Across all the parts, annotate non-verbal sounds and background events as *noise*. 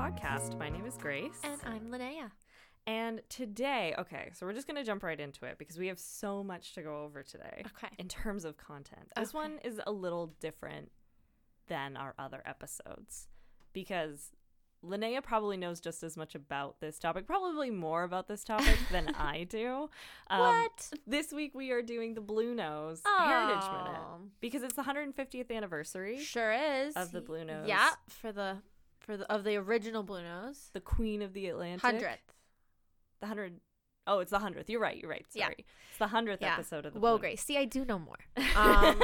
podcast. My name is Grace. And I'm Linnea. And today, okay, so we're just going to jump right into it because we have so much to go over today. Okay. In terms of content, this Okay. one is a little different than our other episodes because Linnea probably knows just as much about this topic, probably more about this topic *laughs* than I do. Um, What? This week we are doing the Blue Nose Heritage Oh. Minute because it's the 150th anniversary. Sure is. Of the Blue Nose. Yeah, for the for the of the original Blue Nose. The Queen of the Atlantic. Hundredth. The hundred. Oh, it's the hundredth. You're right. You're right. Yeah. Sorry. It's the hundredth Yeah. episode of the Whoa, Blue Grace. See, I do know more. *laughs* Um,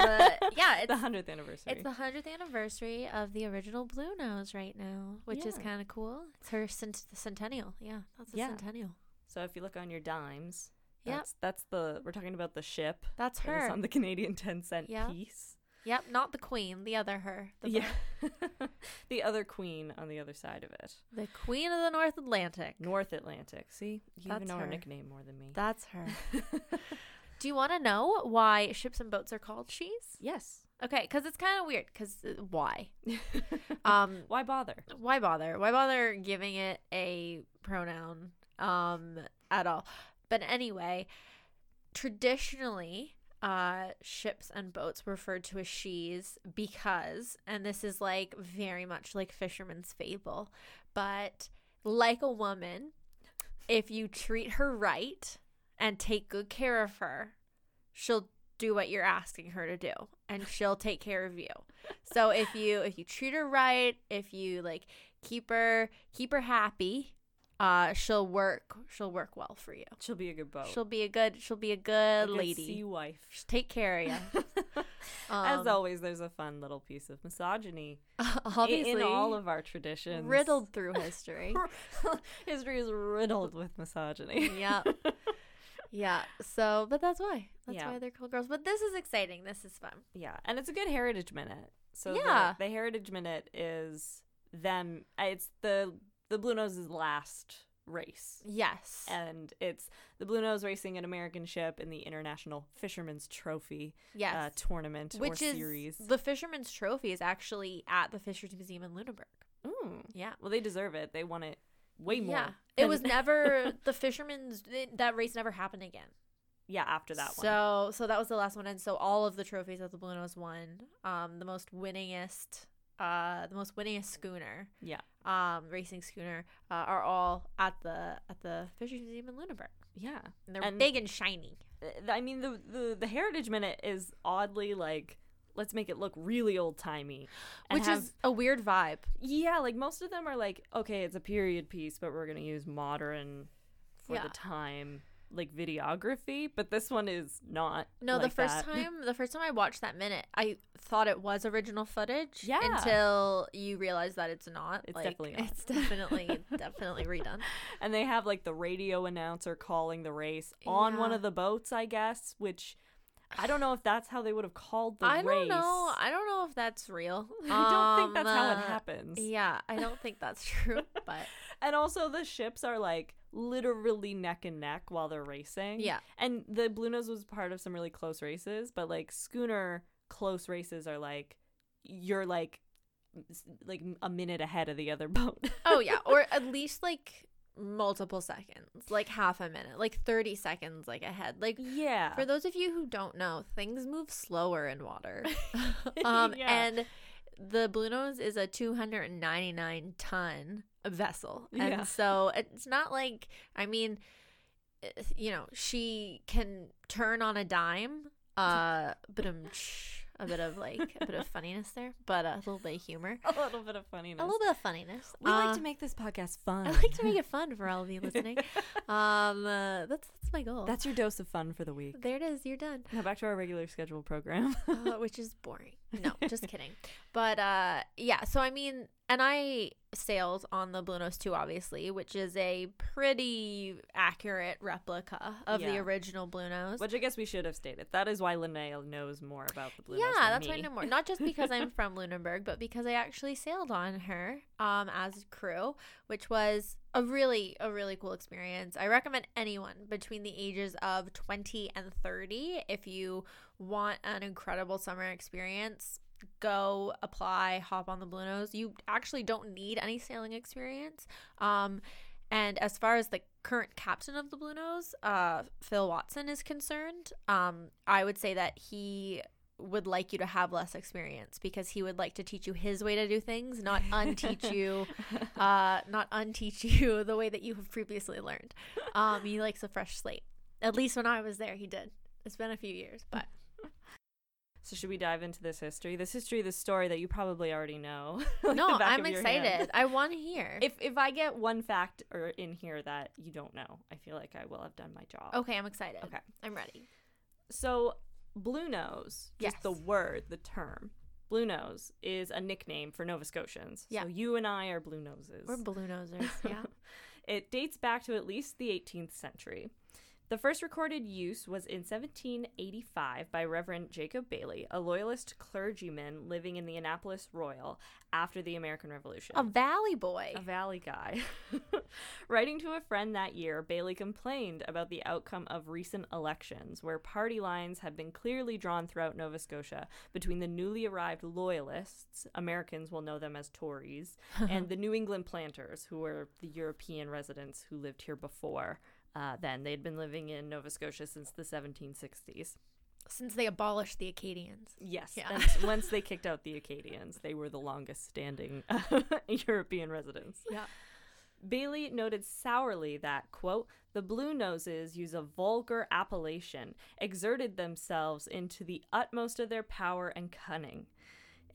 yeah, it's the hundredth anniversary. it's the hundredth anniversary of the original Blue Nose right now, which is kind of cool. It's her cent- the centennial. Yeah, that's a Yeah. centennial. so if you look on your dimes, Yep. that's that's the we're talking about the ship. That's her. on the Canadian ten cent Yep. piece. Yep, not the queen, the other her. The, Yeah. *laughs* the other queen on the other side of it. the queen of the North Atlantic. North Atlantic. See, you even know her her. nickname more than me. That's her. *laughs* Do you want to know why ships and boats are called she's? yes. Okay, because it's kind of weird. Because why? *laughs* Um, Why bother? why bother? Why bother giving it a pronoun um at all? But anyway, traditionally, uh, ships and boats referred to as she's because, and this is like very much like fisherman's fable, but like a woman, if you treat her right and take good care of her, she'll do what you're asking her to do and she'll take care of you. So if you if you treat her right, if you like keep her keep her happy, uh she'll work she'll work well for you. She'll be a good boat. She'll be a good she'll be a A good good lady. sea wife. She'll take care of you. *laughs* As Um, always, there's a fun little piece of misogyny *laughs* obviously in all of our traditions. riddled *laughs* through history. History is riddled with misogyny. yeah. Yeah. So, but that's why. That's Yeah. why they're called girls. But this is exciting. This is fun. Yeah, and it's a good heritage minute. So Yeah. the, the heritage minute is them. uh, It's the the Blue Nose's last race, Yes. and it's the Blue Nose racing an American ship in the International Fisherman's Trophy yes. uh, tournament Which or is series. the Fisherman's Trophy is actually at the Fisheries Museum in Lunenburg. Mm. Yeah. Well, they deserve it. They won it way more. Yeah. It was never *laughs* the Fisherman's it- that race never happened again. yeah after that one. so so that was the last one and so all of the trophies that the Blue Nose won, um the most winningest uh the most winningest schooner, Yeah, um racing schooner uh, are all at the at the Fisheries Museum in Lunenburg. yeah. And they're And- big and shiny. Uh, I mean, the, the the heritage minute is oddly like let's make it look really old timey, Which is a weird vibe. Yeah, like most of them are like, okay, it's a period piece, but we're gonna use modern for Yeah. the time, like videography. But this one is not. No, the first that. *laughs* time the first time I watched that minute, I thought it was original footage. Yeah. Until you realize that it's not. It's Like, definitely not. It's definitely *laughs* definitely redone. and they have like the radio announcer calling the race on one of the boats, I guess. Which I don't know if that's how they would have called the I race. I don't know. I don't know if that's real. *laughs* I don't think Um, that's how it uh, happens. Yeah, I don't think that's true. But And also the ships are like literally neck and neck while they're racing. Yeah. And the Blue Nose was part of some really close races, but like schooner close races are like you're like like a minute ahead of the other boat. oh yeah, *laughs* or at least like multiple seconds, like half a minute, like thirty seconds, like ahead. Like yeah. For those of you who don't know, things move slower in water. *laughs* um, Yeah. And the Blue Nose is a 299 ton vessel. Yeah. And so it's not like, I mean, eh, you know, she can turn on a dime. Uh, but um, a bit of like a bit of *laughs* funniness there, but a little bit of humor, a little bit of funniness. a little bit of funniness. we like Uh, to make this podcast fun. I like to make it fun for all of you *laughs* listening. um, uh, that's that's my goal. That's your dose of fun for the week. there it is. You're done. Now back to our regular scheduled program. uh, *laughs* which is boring. No, just *laughs* kidding. But uh, yeah, so I mean, and I sailed on the Blue Nose 2, obviously, which is a pretty accurate replica of the original Blue Nose. Which I guess we should have stated. That is why Linnea knows more about the Blue yeah, that's why I know more. Not just because I'm *laughs* from Lunenburg, but because I actually sailed on her um, as crew, which was a really, a really cool experience. I recommend anyone between the ages of 20 and 30 if you want an incredible summer experience. go apply, hop on the Blue Nose. You actually don't need any sailing experience. Um, and as far as the current captain of the Blue Nose, uh, Phil Watson is concerned, um, I would say that he would like you to have less experience because he would like to teach you his way to do things, not unteach you, *laughs* uh, not unteach *laughs* you the way that you have previously learned. Um, he likes a fresh slate. At least when I was there, he did. It's been a few years, but So should we dive into this history? This history, this story that you probably already know. *laughs* like no, I'm of your hand. excited. I want to hear. If if I get one fact or in here that you don't know, I feel like I will have done my job. okay, I'm excited. Okay. I'm ready. So, blue nose, just the word, the term, blue nose is a nickname for Nova Scotians. Yeah. So you and I are blue noses. We're blue nosers. Yeah. *laughs* it dates back to at least the 18th century. The first recorded use was in 1785 by Reverend Jacob Bailey, a loyalist clergyman living in the Annapolis Royal after the American Revolution. a valley boy. A valley guy. *laughs* Writing to a friend that year, Bailey complained about the outcome of recent elections, where party lines had been clearly drawn throughout Nova Scotia between the newly arrived Loyalists, Americans will know them as Tories, *laughs* and the New England planters, who were the European residents who lived here before. Uh, then they'd been living in Nova Scotia since the 1760s. Since they abolished the Acadians. Yes. Yeah. And *laughs* once they kicked out the Acadians, they were the longest standing *laughs* European residents. Yeah. Bailey noted sourly that, quote, the Blue Noses use a vulgar appellation, exerted themselves into the utmost of their power and cunning.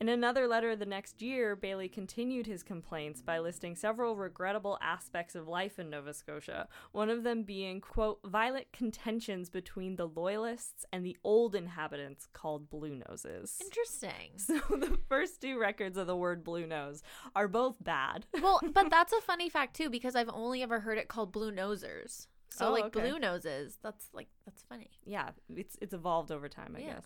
In another letter the next year, Bailey continued his complaints by listing several regrettable aspects of life in Nova Scotia, one of them being, quote, violent contentions between the Loyalists and the old inhabitants called Blue Noses. Interesting. *laughs* So the first two records of the word blue nose are both bad. *laughs* well, but that's a funny fact too because I've only ever heard it called blue nosers. So Oh, like okay. blue noses, that's like that's funny. yeah, it's it's evolved over time, I Yeah. guess.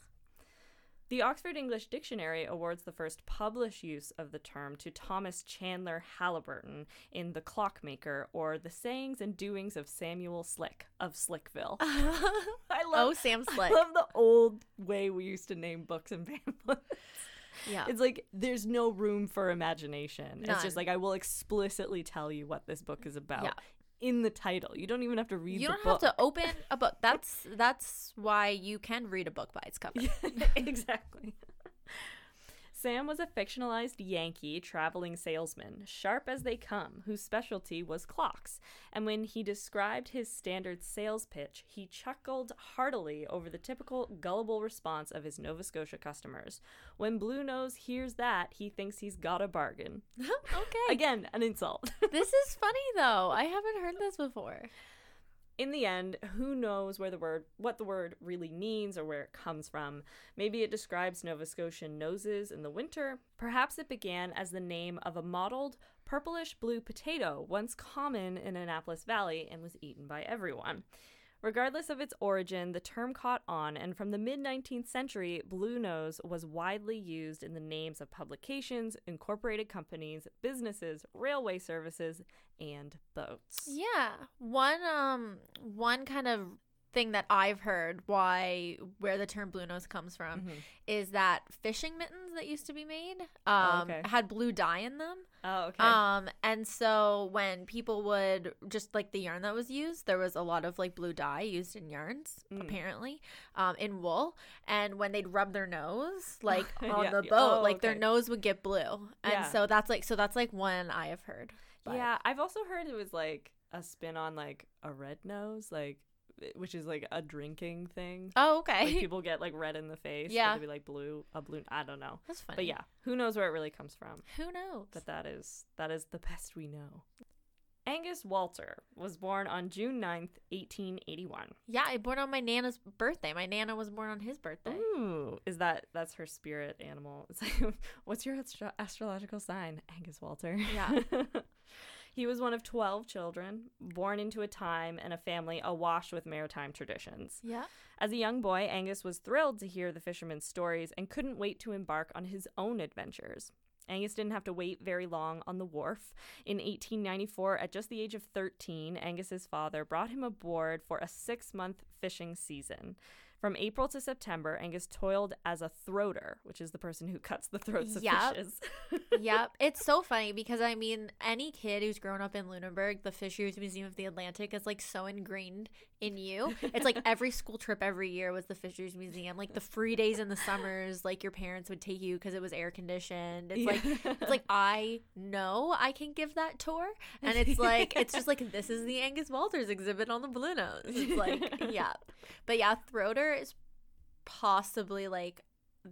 The Oxford English Dictionary awards the first published use of the term to Thomas Chandler Haliburton in The Clockmaker or The Sayings and Doings of Samuel Slick of Slickville. *laughs* I oh, love Sam I love the old way we used to name books and *laughs* pamphlets. yeah. It's like there's no room for imagination. It's just like I will explicitly tell you what this book is about Yeah. In the title. You don't even have to read You don't have to open a book. *laughs* That's that's why you can read a book by its cover. *laughs* exactly. Sam was a fictionalized Yankee traveling salesman, sharp as they come, whose specialty was clocks. And when he described his standard sales pitch, he chuckled heartily over the typical gullible response of his Nova Scotia customers. When Blue Nose hears that, he thinks he's got a bargain. *laughs* okay. Again, an insult. *laughs* this is funny though. I haven't heard this before. In the end, who knows where the word what the word really means or where it comes from. Maybe it describes Nova Scotian noses in the winter. Perhaps it began as the name of a mottled purplish blue potato once common in Annapolis Valley and was eaten by everyone. Regardless of its origin, the term caught on, and from the mid 19th century, blue nose was widely used in the names of publications, incorporated companies, businesses, railway services, and boats. Yeah. One um one kind of thing that I've heard why where the term blue nose comes from Mhm. is that fishing mittens that used to be made Oh, um okay. had blue dye in them. Oh, okay. Um and so when people would just like the yarn that was used, there was a lot of like blue dye used in yarns Mm. apparently, um in wool, and when they'd rub their nose *laughs* like on Yeah, the boat, Oh, like their nose would get blue. And Yeah. so that's like so that's like one I have heard. But- Yeah, I've also heard it was like a spin on like a red nose, like which is like a drinking thing. Oh, okay. Like *laughs* people get like red in the face. Yeah. Be like blue, a blue. I don't know. That's funny. But yeah, who knows where it really comes from? Who knows? But that is that is the best we know. Angus Walter was born on June 9th, 1881. yeah, I born on my nana's birthday. My nana was born on his birthday. Ooh, is that that's her spirit animal? *laughs* It's like, what's your astro- astrological sign, Angus Walter? Yeah. *laughs* he was one of twelve children, born into a time and a family awash with maritime traditions. Yeah. As a young boy, Angus was thrilled to hear the fishermen's stories and couldn't wait to embark on his own adventures. Angus didn't have to wait very long on the wharf. In 1894, at just the age of 13, Angus's father brought him aboard for a six month fishing season. From April to September, Angus toiled as a throater, which is the person who *laughs* cuts the throats of Yep. fishes. *laughs* yep. It's so funny because I mean, any kid who's grown up in Lunenburg, the Fisheries Museum of the Atlantic is like so ingrained in you. It's like *laughs* every school trip every year was the Fisheries Museum. Like the free days in the summers, like your parents would take you because it was air conditioned. It's like it's like I know I can give that tour, and it's like it's just like this is the Angus Walters exhibit on the Blue Nose. It's like yeah, but yeah, throater is possibly like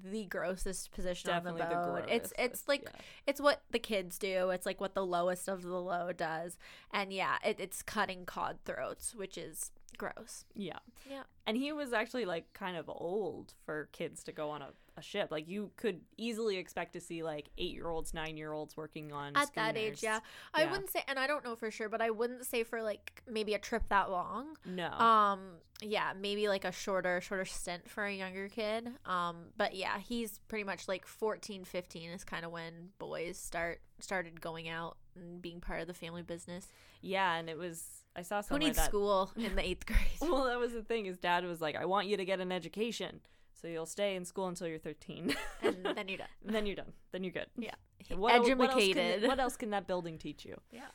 the grossest position definitely on the the boat. grossest. it's it's like yeah. it's what the kids do. It's like what the lowest of the low does. And yeah, it, it's cutting cod throats, which is gross. yeah. Yeah. And he was actually like kind of old for kids to go on a, a ship. Like you could easily expect to see like eight year olds, nine year olds working on At that age, schooners. yeah. I Yeah. wouldn't say and I don't know for sure, but I wouldn't say for like maybe a trip that long. No. Um yeah, maybe like a shorter shorter stint for a younger kid. Um but yeah, he's pretty much like 14, 15 is kind of when boys start started going out being part of the family business. yeah, and it was I saw Who somewhere needs that school in the 8th grade? *laughs* Well, that was the thing. His dad was like, "I want you to get an education, so you'll stay in school until you're 13, *laughs* and then you're done. and then you're done. Then you're good." Yeah. What, el- what, else can, what else can that building teach you? Yeah.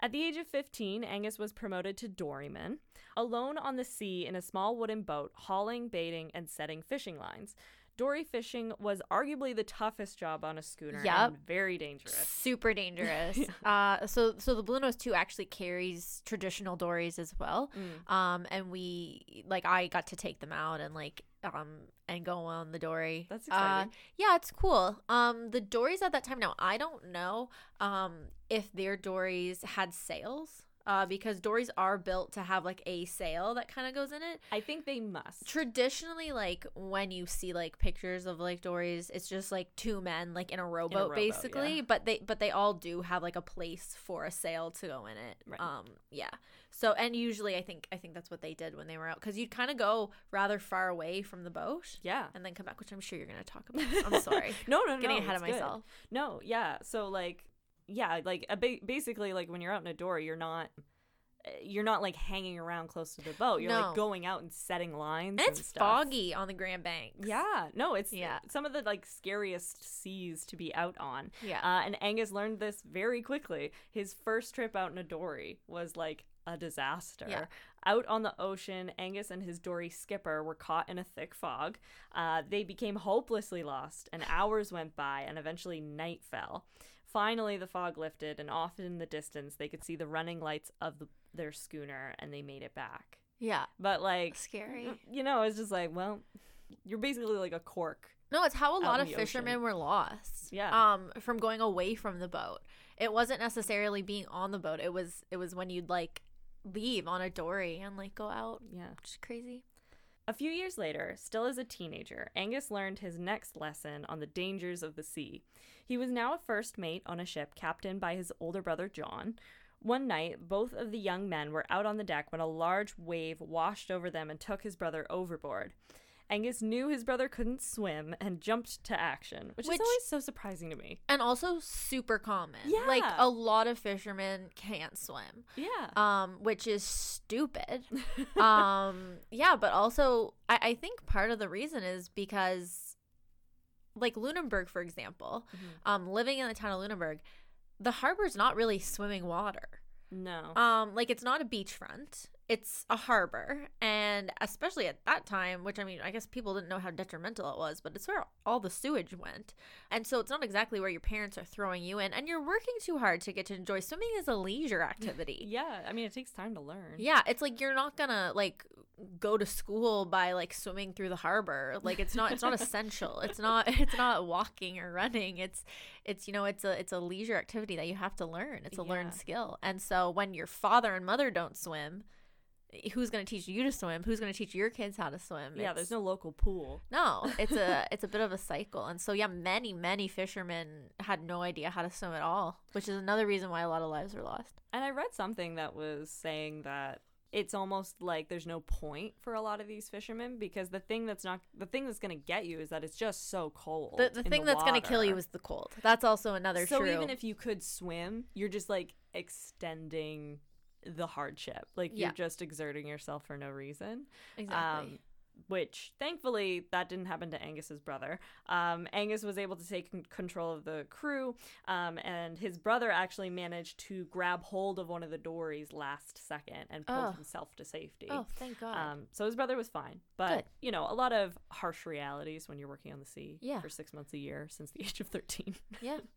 At the age of 15, Angus was promoted to doryman, alone on the sea in a small wooden boat, hauling, baiting, and setting fishing lines. Dory fishing was arguably the toughest job on a schooner Yep. very dangerous. super dangerous. *laughs* uh, so so the Blue Nose Two actually carries traditional dories as well. Mm. Um, and we like I got to take them out and like um and go on the dory. That's Uh, exciting. yeah, it's cool. Um, the dories at that time now I don't know um if their dories had sails. Uh, because dories are built to have like a sail that kind of goes in it. I think they must. Traditionally, like when you see like pictures of like dories, it's just like two men like in a rowboat, rowboat, basically. yeah. But they but they all do have like a place for a sail to go in it. Right. Um, yeah. So and usually I think I think that's what they did when they were out because you'd kind of go rather far away from the boat yeah. and then come back, which I'm sure you're gonna talk about. I'm sorry, *laughs* no, no, no. getting ahead of good. myself. No, yeah. So like, yeah, like a ba- basically like when you're out in a dory, you're not. uh, You're not like hanging around close to the boat. You're No. like going out and setting lines. And it's stuff. foggy on the Grand Banks. Yeah, no, it's Yeah. some of the like scariest seas to be out on. Yeah. Uh, and Angus learned this very quickly. His first trip out in a dory was like a disaster. Yeah. Out on the ocean, Angus and his dory skipper were caught in a thick fog. Uh, they became hopelessly lost, and hours went by, and eventually night fell. Finally, the fog lifted, and off in the distance, they could see the running lights of the, their schooner, and they made it back. yeah. But, like, Scary. you know, it's just like, well, you're basically like a cork. No, it's how a lot of fishermen ocean. were lost. Yeah. Um, from going away from the boat. It wasn't necessarily being on the boat. It was it was when you'd like leave on a dory and like go out. Yeah. Which is crazy. A few years later, still as a teenager, Angus learned his next lesson on the dangers of the sea. He was now a first mate on a ship captained by his older brother John. One night, both of the young men were out on the deck when a large wave washed over them and took his brother overboard. Angus knew his brother couldn't swim and jumped to action, which, Which- is always so surprising to me. And also super common. Yeah. Like a lot of fishermen can't swim. Yeah. Um, which is stupid. *laughs* um, yeah, but also I, I think part of the reason is because like Lunenburg, for example, Mhm. um, living in the town of Lunenburg, the harbor's not really swimming water. no. Um, like it's not a beachfront. It's a harbor, and especially at that time, which I mean, I guess people didn't know how detrimental it was, but it's where all the sewage went, and so it's not exactly where your parents are throwing you in, and you're working too hard to get to enjoy swimming is a leisure activity. *laughs* yeah, I mean, it takes time to learn. Yeah, it's like you're not gonna like go to school by like swimming through the harbor. Like it's not it's not *laughs* essential. It's not *laughs* it's not walking or running. It's it's you know it's a it's a leisure activity that you have to learn. It's a Yeah. learned skill. And so when your father and mother don't swim, who's gonna teach you to swim? Who's gonna teach your kids how to swim? Yeah, It's- there's no local pool. no, it's a *laughs* it's a bit of a cycle, and so yeah, many many fishermen had no idea how to swim at all, which is another reason why a lot of lives were lost. And I read something that was saying that it's almost like there's no point for a lot of these fishermen because the thing that's not the thing that's going to get you is that it's just so cold. The, the in thing that's going to kill you is the cold. That's also another so true. even if you could swim, you're just like extending the hardship. Like Yeah. you're just exerting yourself for no reason. exactly. Um, which thankfully that didn't happen to Angus's brother. Um, Angus was able to take con- control of the crew, um, and his brother actually managed to grab hold of one of the dories last second and pulled Oh. himself to safety. Oh, thank God. Um, so his brother was fine, but Good. you know, a lot of harsh realities when you're working on the sea Yeah. for six months a year since the age of 13. yeah. *laughs*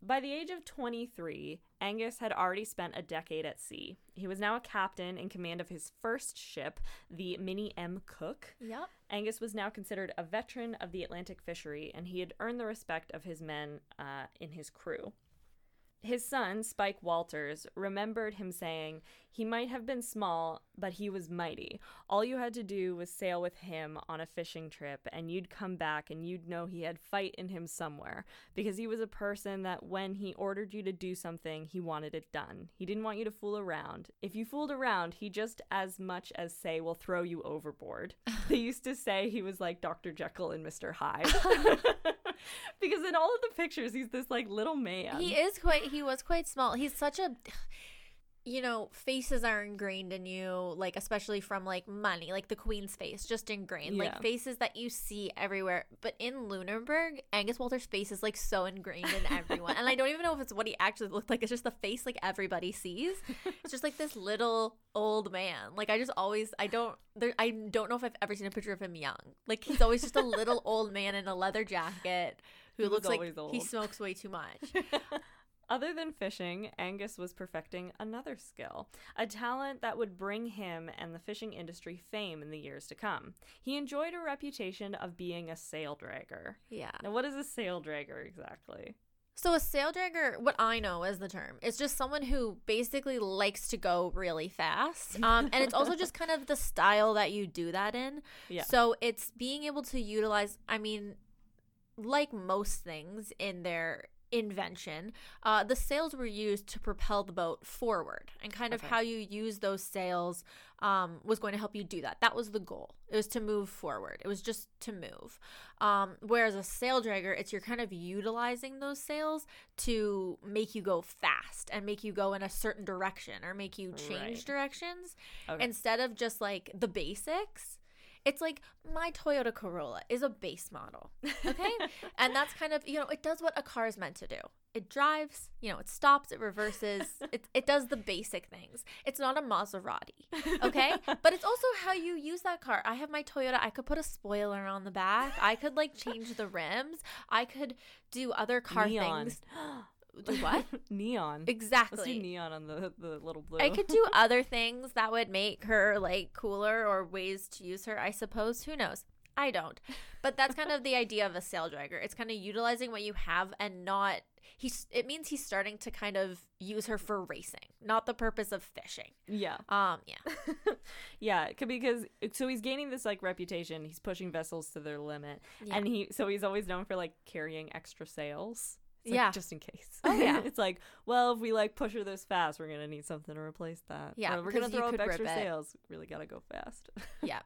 By the age of 23, Angus had already spent a decade at sea. He was now a captain in command of his first ship, the Minnie M. Cook. Yep. Angus was now considered a veteran of the Atlantic fishery, and he had earned the respect of his men uh, in his crew. His son, Spike Walters, remembered him saying, He might have been small, but he was mighty. All you had to do was sail with him on a fishing trip, and you'd come back and you'd know he had fight in him somewhere. Because he was a person that when he ordered you to do something, he wanted it done. He didn't want you to fool around. If you fooled around, he just as much as say, will throw you overboard. *laughs* they used to say he was like Dr. Jekyll and Mr. Hyde. *laughs* *laughs* *laughs* because in all of the pictures, he's this like little man. He is quite. He was quite small. He's such a. You know, faces are ingrained in you, like especially from like money, like the queen's face, just ingrained, Yeah. like faces that you see everywhere. But in Lunenburg, Angus Walter's face is like so ingrained in everyone, and I don't even know if it's what he actually looked like. It's just the face like everybody sees. It's just like this little old man. Like I just always, I don't, there, I don't know if I've ever seen a picture of him young. Like he's always just a little old man in a leather jacket who He looks like always he smokes way too much. *laughs* Other than fishing, Angus was perfecting another skill, a talent that would bring him and the fishing industry fame in the years to come. He enjoyed a reputation of being a sail dragger. Yeah. Now, what is a sail dragger exactly? So a sail dragger, what I know as the term, is just someone who basically likes to go really fast. Um, and it's also just *laughs* kind of the style that you do that in. Yeah. So it's being able to utilize, I mean, like most things in their invention, uh, the sails were used to propel the boat forward. And kind of Okay. how you use those sails um, was going to help you do that. That was the goal. It was to move forward. It was just to move. Um, whereas a sail dragger, it's you're kind of utilizing those sails to make you go fast and make you go in a certain direction or make you change Right. directions Okay. instead of just like the basics. It's like my Toyota Corolla is a base model. Okay. *laughs* and that's kind of, you know, it does what a car is meant to do. It drives, you know, it stops, it reverses, *laughs* it, it does the basic things. It's not a Maserati. *laughs* Okay. but it's also how you use that car. I have my Toyota. I could put a spoiler on the back. I could like change the rims. I could do other car neon. things. *gasps* *gasps* Do what? *laughs* neon. Exactly. Let's do neon on the, the little blue. I could do *laughs* other things that would make her like cooler or ways to use her, I suppose. Who knows? I don't. But that's kind of the *laughs* idea of a sail dragger. It's kind of utilizing what you have and not he's it means he's starting to kind of use her for racing, not the purpose of fishing. yeah. Um yeah. yeah, because so he's gaining this like reputation. He's pushing vessels to their limit, Yeah. and he so he's always known for like carrying extra sails. Like, Yeah. just in case. Oh, yeah. *laughs* it's like, well, if we like push her this fast, we're gonna need something to replace that. Yeah, Or we're gonna throw up extra sails. Really gotta go fast. *laughs* Yeah.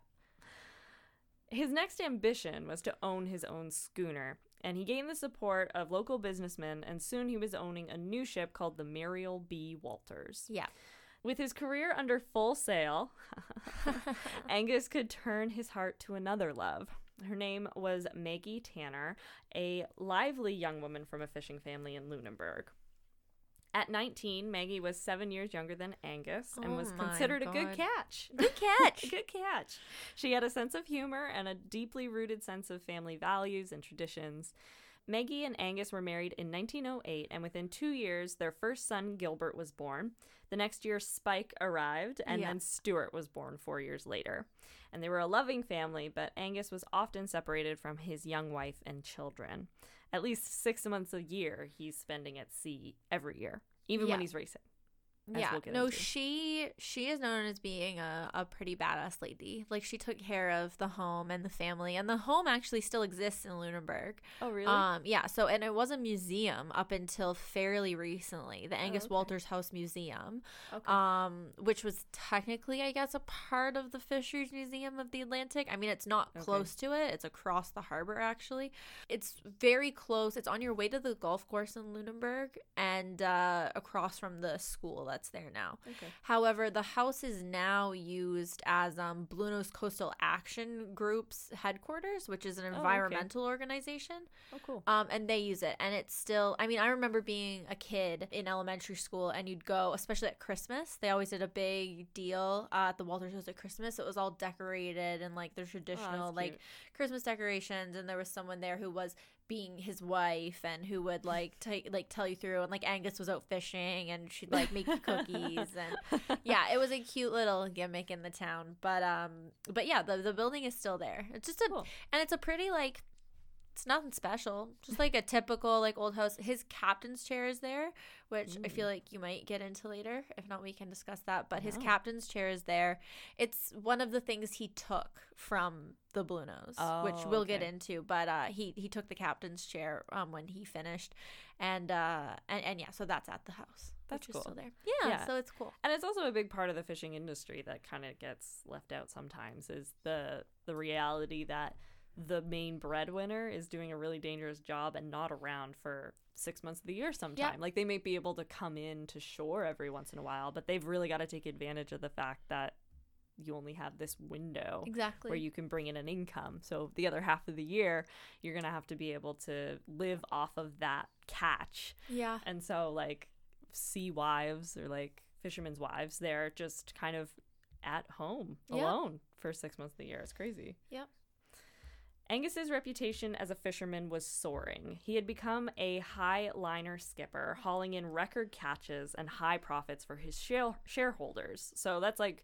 His next ambition was to own his own schooner, and he gained the support of local businessmen, and soon he was owning a new ship called the Muriel B. Walters. Yeah. With his career under full sail, *laughs* Angus could turn his heart to another love. Her name was Maggie Tanner, a lively young woman from a fishing family in Lunenburg. At 19, Maggie was seven years younger than Angus and Oh was my considered a good catch. *laughs* Good catch. Good catch. She had a sense of humor and a deeply rooted sense of family values and traditions. Maggie and Angus were married in 1908, and within two years, their first son, Gilbert, was born. The next year, Spike arrived, and Yeah. then Stuart was born four years later. And they were a loving family, but Angus was often separated from his young wife and children. At least six months a year, he's spending at sea every year, even Yeah. when he's racing. Yeah we'll no into. she she is known as being a, a pretty badass lady like she took care of the home and the family and the home actually still exists in lunenburg Oh, really? um yeah so and it was a museum up until fairly recently the angus okay. walters house museum okay. um which was technically i guess a part of the fisheries museum of the atlantic i mean it's not Okay. close to it it's across the harbor actually it's very close it's on your way to the golf course in lunenburg and uh across from the school that's there now. Okay. However, the house is now used as um, Blue Nose Coastal Action Group's headquarters, which is an okay. environmental organization. Oh, cool. Um, and they use it, and it's still. I mean, I remember being a kid in elementary school, and you'd go, especially at Christmas. They always did a big deal uh, at the Walters House at Christmas. It was all decorated and like the traditional that's like. Christmas decorations, and there was someone there who was being his wife and who would like *laughs* like tell you through and like Angus was out fishing and she'd like make you *laughs* cookies and yeah it was a cute little gimmick in the town but um but yeah the, the building is still there it's just a Cool. and it's a pretty like it's nothing special. Just like a typical like old house. His captain's chair is there which i feel like you might get into later. If not we can discuss that. But his captain's chair is there. It's one of the things he took from the blue nose which Oh, we'll get into. But uh he he took the captain's chair um when he finished. And uh and, and yeah so that's at the house That's which cool. still there. Yeah, Yeah. so it's cool. And it's also a big part of the fishing industry that kind of gets left out sometimes is the the reality that the main breadwinner is doing a really dangerous job and not around for six months of the year sometime. Like they may be able to come in to shore every once in a while, but they've really got to take advantage of the fact that you only have this window exactly where you can bring in an income. So the other half of the year, you're going to have to be able to live off of that catch. yeah And so, like, sea wives or like fishermen's wives, they're just kind of at home Yeah. alone for six months of the year. It's crazy. Yep. Angus's reputation as a fisherman was soaring. He had become a high liner skipper, hauling in record catches and high profits for his share- shareholders. So that's like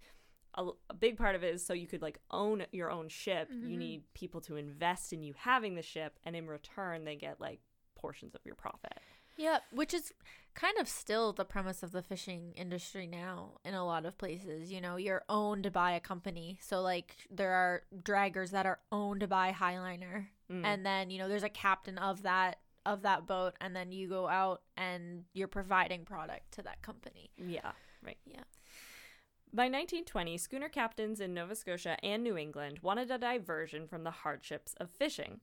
a, a big part of it is so you could like own your own ship. You Mhm. need people to invest in you having the ship, and in return, they get like portions of your profit. Yeah, which is kind of still the premise of the fishing industry now in a lot of places. You know, you're owned by a company. So, like, there are draggers that are owned by Highliner. Mm. And then, you know, there's a captain of that of that boat and then you go out and you're providing product to that company. Yeah, right. Yeah. By 1920, schooner captains in Nova Scotia and New England wanted a diversion from the hardships of fishing.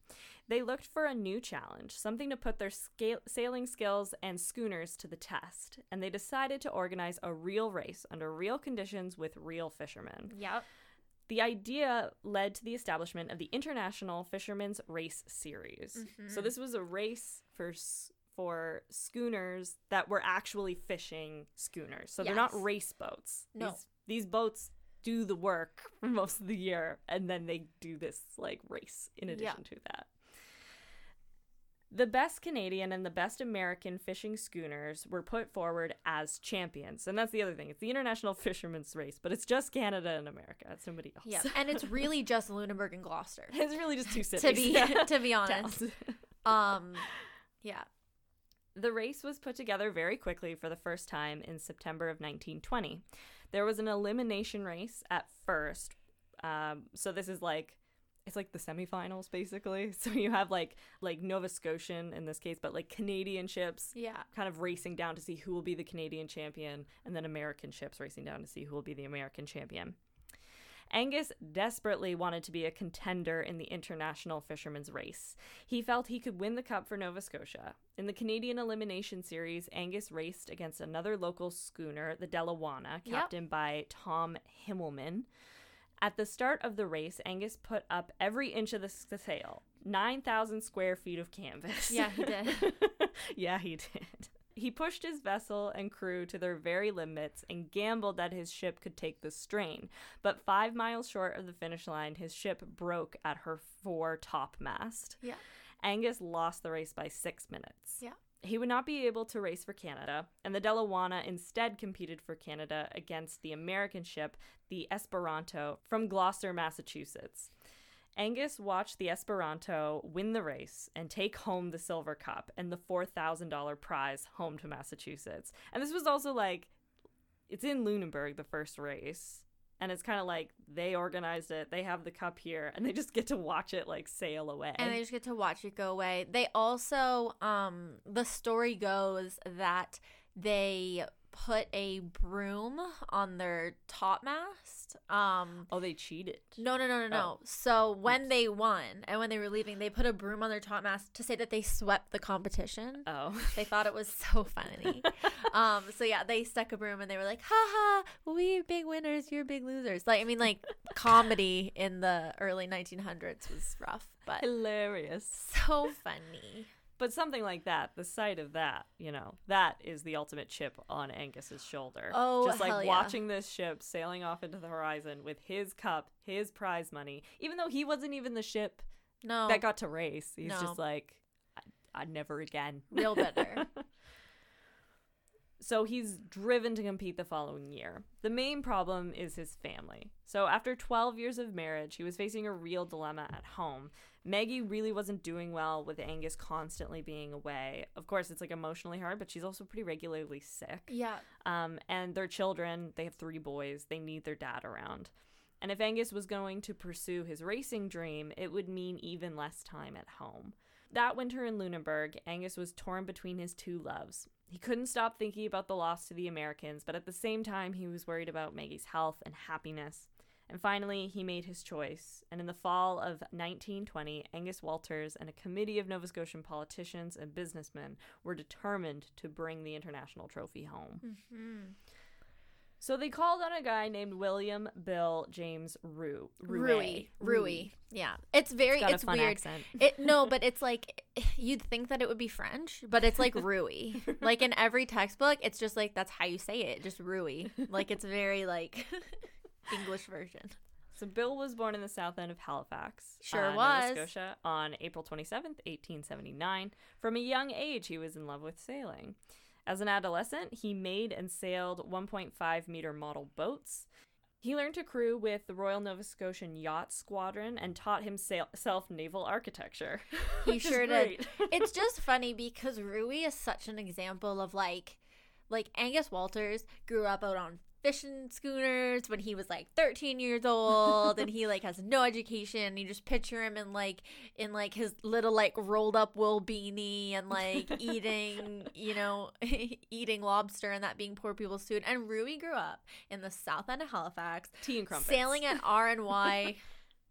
They looked for a new challenge, something to put their scale- sailing skills and schooners to the test, and they decided to organize a real race under real conditions with real fishermen. Yep. The idea led to the establishment of the International Fishermen's Race Series. So Mhm. this was a race for s- for schooners that were actually fishing schooners. So they're not Yes. race boats. No. These, these boats do the work *laughs* for most of the year and then they do this like race in Yeah. addition to that. The best Canadian and the best American fishing schooners were put forward as champions. And that's the other thing. It's the International *laughs* Fishermen's Race, but it's just Canada and America. It's nobody else. Yeah. and it's *laughs* really just Lunenburg and Gloucester. it's really just two cities. to be Yeah. to be honest. Um yeah. The race was put together very quickly for the first time in September of 1920. There was an elimination race at first. Um, so this is like it's like the semifinals basically. *laughs* So you have like like Nova Scotian in this case, but like Canadian ships Yeah. kind of racing down to see who will be the Canadian champion, and then American ships racing down to see who will be the American champion. Angus desperately wanted to be a contender in the international fisherman's race. He felt he could win the cup for Nova Scotia. In the Canadian Elimination Series, Angus raced against another local schooner, the Delawana, Yep. captained by Tom Himmelman. At the start of the race, Angus put up every inch of the the sail, 9,000 square feet of canvas. Yeah, he did. *laughs* yeah, he did. He pushed his vessel and crew to their very limits and gambled that his ship could take the strain. But five miles short of the finish line, his ship broke at her fore topmast. Yeah. Angus lost the race by six minutes. Yeah. He would not be able to race for Canada, and the Delawana instead competed for Canada against the American ship, the Esperanto, from Gloucester, Massachusetts. Angus watched the Esperanto win the race and take home the silver cup and the $4,000 prize home to Massachusetts. And this was also like, it's in Lunenburg, the first race. And it's kind of like they organized it, they have the cup here, and they just get to watch it like sail away. and they just get to watch it go away. They also, um, the story goes that they put a broom on their topmast. Um, Oh, they cheated. no, no, no, no, no. So when they won and when they were leaving, they put a broom on their topmast to say that they swept the competition. Oh. They thought it was so *laughs* funny. um, so yeah, they stuck a broom and they were like, "Ha ha, we big winners, you're big losers." Like, I mean, like comedy in the early 1900s was rough, but Hilarious. so funny. But something like that, the sight of that, you know, that is the ultimate chip on Angus's shoulder. Oh, just like yeah. watching this ship sailing off into the horizon with his cup, his prize money, even though he wasn't even the ship No, that got to race. He's No. just like, I, I never again. real bitter. *laughs* So he's driven to compete the following year. The main problem is his family. So after 12 years of marriage, he was facing a real dilemma at home. Maggie really wasn't doing well with Angus constantly being away. Of course, it's like emotionally hard, but she's also pretty regularly sick. yeah, Um, and their children, they have three boys, they need their dad around. And if Angus was going to pursue his racing dream, it would mean even less time at home. That winter in Lunenburg, Angus was torn between his two loves. He couldn't stop thinking about the loss to the Americans, but at the same time, he was worried about Maggie's health and happiness. And finally, he made his choice. And in the fall of 1920, Angus Walters and a committee of Nova Scotian politicians and businessmen were determined to bring the international trophy home. mm-hmm. So they called on a guy named William Bill James Roué. Roué, Roué. Yeah, it's very, It's it's weird. accent. It no, *laughs* but it's like you'd think that it would be French, but it's like Roué. *laughs* like in every textbook, it's just like that's how you say it, just Roué. Like it's very like *laughs* English version. So Bill was born in the south end of Halifax, Sure uh, was. Nova Scotia, on April 27th, 1879. From a young age, he was in love with sailing. As an adolescent, he made and sailed 1.5 meter model boats. He learned to crew with the Royal Nova Scotian Yacht Squadron and taught himself naval architecture. *laughs* He sure did. *laughs* It's just funny because Roué is such an example of like like Angus Walters grew up out on fishing schooners when he was like 13 years old and he like has no education. You just picture him in like in like his little like rolled up wool beanie and like *laughs* eating you know *laughs* eating lobster and that being poor people's food. And Roué grew up in the south end of Halifax Tea and crumpets. sailing at RNY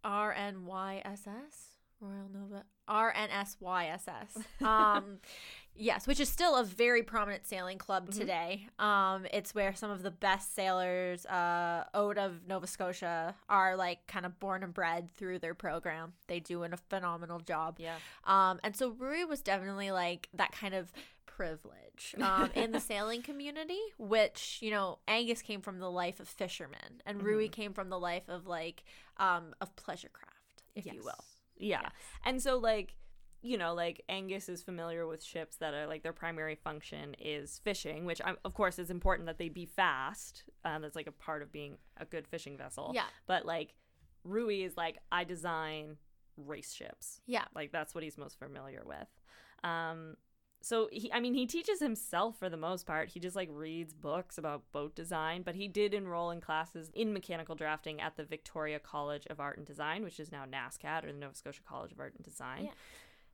RNYSS *laughs* Royal Nova RNSYSS. Um *laughs* yes, which is still a very prominent sailing club Mhm. today. Um it's where some of the best sailors uh out of Nova Scotia are like kind of born and bred through their program. They do a phenomenal job. Yeah. Um, and so Roué was definitely like that kind of privilege um, in the *laughs* sailing community, which, you know, Angus came from the life of fishermen and Roué Mhm. came from the life of like, um, of pleasure craft, if you will. Yeah. Yes. And so like you know, like Angus is familiar with ships that are like their primary function is fishing, which i of course is important that they be fast. Um, that's like a part of being a good fishing vessel. Yeah. But like Roué is like I design race ships. Yeah. Like that's what he's most familiar with. Um, so he, I mean, he teaches himself for the most part. He just like reads books about boat design, but he did enroll in classes in mechanical drafting at the Victoria College of Art and Design, which is now NSCAD or the Nova Scotia College of Art and Design. Yeah.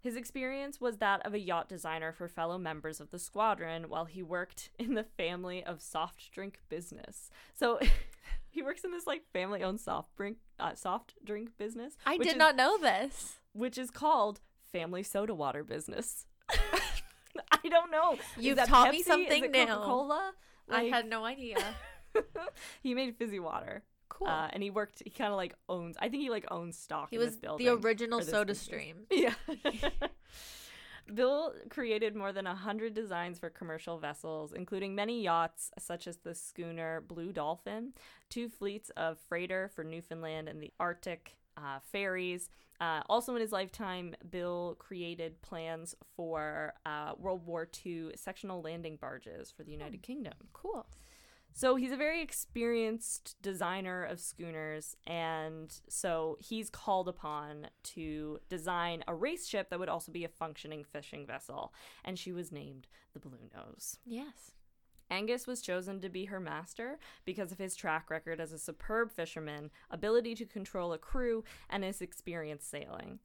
His experience was that of a yacht designer for fellow members of the squadron while he worked *laughs* in the family of soft drink business. So *laughs* he works in this like family owned soft drink uh, soft drink business. I did is- not know this. which is called Family Soda Water Business. *laughs* *laughs* I don't know. You've taught me Pepsi? Is something new. Coca-Cola? I had no idea. *laughs* he made fizzy water. Cool. Uh, and he worked. He kind of like owns. I think he like owns stock. he in was this building. the original soda stream. *laughs* Yeah. Bill created more than a hundred designs for commercial vessels, including many yachts such as the schooner Blue Dolphin, two fleets of freighter for Newfoundland and the Arctic, uh, ferries. Uh, also, in his lifetime, Bill created plans for uh, World War II sectional landing barges for the United Kingdom. Cool. So he's a very experienced designer of schooners, and so he's called upon to design a race ship that would also be a functioning fishing vessel, and she was named the Blue Nose. Yes. Angus was chosen to be her master because of his track record as a superb fisherman, ability to control a crew, and his experience sailing.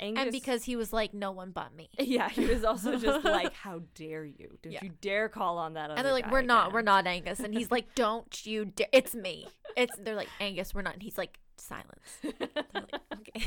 Angus, and because he was like, no one but me. *laughs* yeah, he was also just *laughs* like, "How dare you? Don't Yeah. you dare call on that." And they're like, we're not, again." we're not Angus. And he's like, *laughs* don't you dare. It's me. It's, they're like, Angus, we're not. And he's like, silence. They're like, okay.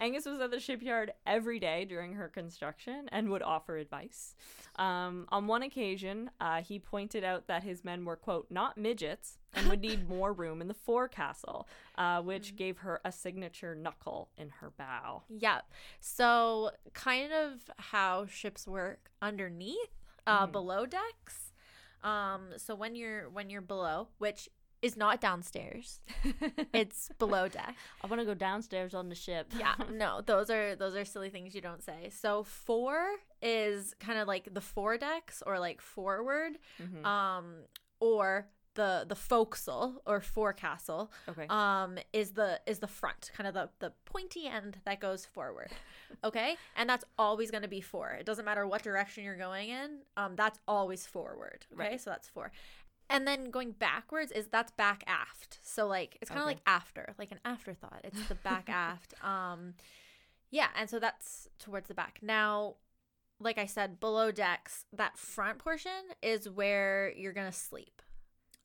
Angus was at the shipyard every day during her construction and would offer advice. Um, on one occasion, uh, he pointed out that his men were, quote, not midgets and would need *laughs* more room in the forecastle, uh, which gave her a signature knuckle in her bow. Yeah. So kind of how ships work underneath, uh, Mhm. below decks. Um, so when you're when you're below, which is not downstairs, it's *laughs* below deck. I want to go downstairs on the ship. Yeah, *laughs* no, those are those are silly things you don't say. So four is kind of like the four decks or like forward, Mhm. um, or the the forecastle or forecastle okay. um is the is the front kind of the the pointy end that goes forward *laughs* okay and that's always going to be four it doesn't matter what direction you're going in um that's always forward okay Right. so that's four and then going backwards is that's back aft so like it's kind of Okay. like after like an afterthought it's the back *laughs* aft um yeah and so that's towards the back now like i said below decks that front portion is where you're gonna sleep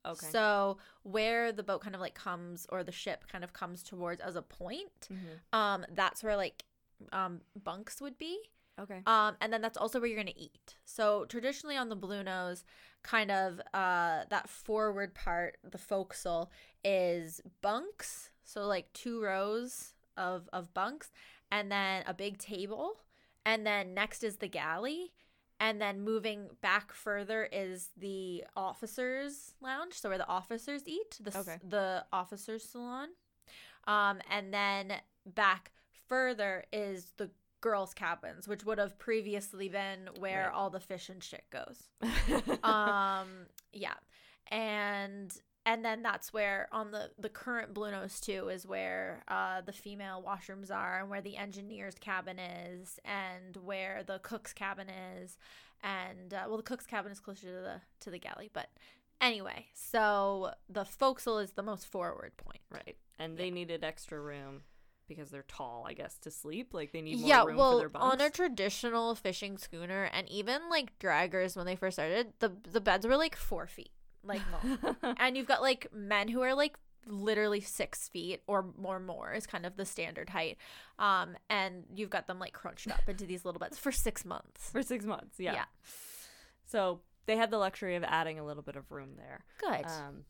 okay. so where the boat kind of like comes or the ship kind of comes towards as a point, Mhm. um, that's where like um bunks would be. Okay. Um, and then that's also where you're gonna eat. So traditionally on the Blue Nose, kind of uh that forward part, the forecastle, is bunks. So like two rows of of bunks, and then a big table, and then next is the galley. And then moving back further is the officers' lounge, so where the officers eat, the Okay. the officers' salon. Um, and then back further is the girls' cabins, which would have previously been where Right. all the fish and shit goes. *laughs* Um, yeah, and and then that's where on the the current Blue Nose two is where uh the female washrooms are, and where the engineer's cabin is, and where the cook's cabin is, and uh, well, the cook's cabin is closer to the to the galley, but. Anyway, so the forecastle is the most forward point. right. And they needed extra room because they're tall, I guess, to sleep. Like they need more yeah, room well, for their bunks. on a traditional fishing schooner, and even like draggers when they first started, the the beds were like four feet, like long. *laughs* and you've got like men who are like literally six feet or more more is kind of the standard height um and you've got them like crunched up into these little beds for six months for six months. Yeah. Yeah. So they had the luxury of adding a little bit of room there. good Um,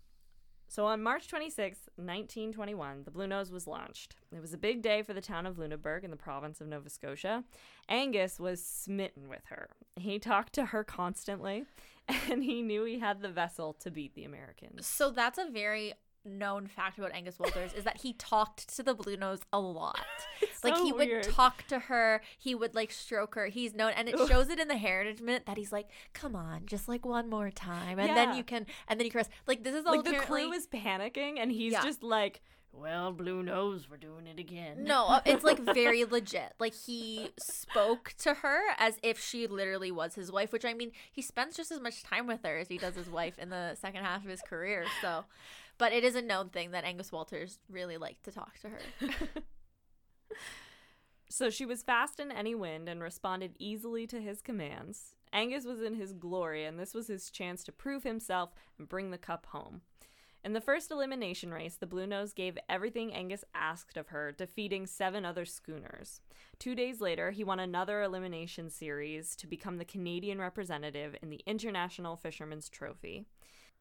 so on March 26, 1921, the Blue Nose was launched. It was a big day for the town of Lunenburg in the province of Nova Scotia. Angus was smitten with her. He talked to her constantly, *laughs* and he knew he had the vessel to beat the Americans. so that's a very known fact about Angus Walters is that he talked to the blue nose a lot. *laughs* like so he would talk to her, he would like stroke her. He's known and it Ugh. shows it in the heritage minute that he's like, "Come on, just like one more time." And then you can and then you caress. Like this is all Like the crew is panicking, and he's Yeah. just like, "Well, Blue Nose, we're doing it again." No, uh, it's like very *laughs* legit. Like he spoke to her as if she literally was his wife, which I mean, he spends just as much time with her as he does his wife in the second half of his career. So, but it is a known thing that Angus Walters really liked to talk to her. *laughs* So she was fast in any wind and responded easily to his commands. Angus was in his glory, and this was his chance to prove himself and bring the cup home. In the first elimination race, the Blue Nose gave everything Angus asked of her, defeating seven other schooners. Two days later, he won another elimination series to become the Canadian representative in the International Fisherman's Trophy.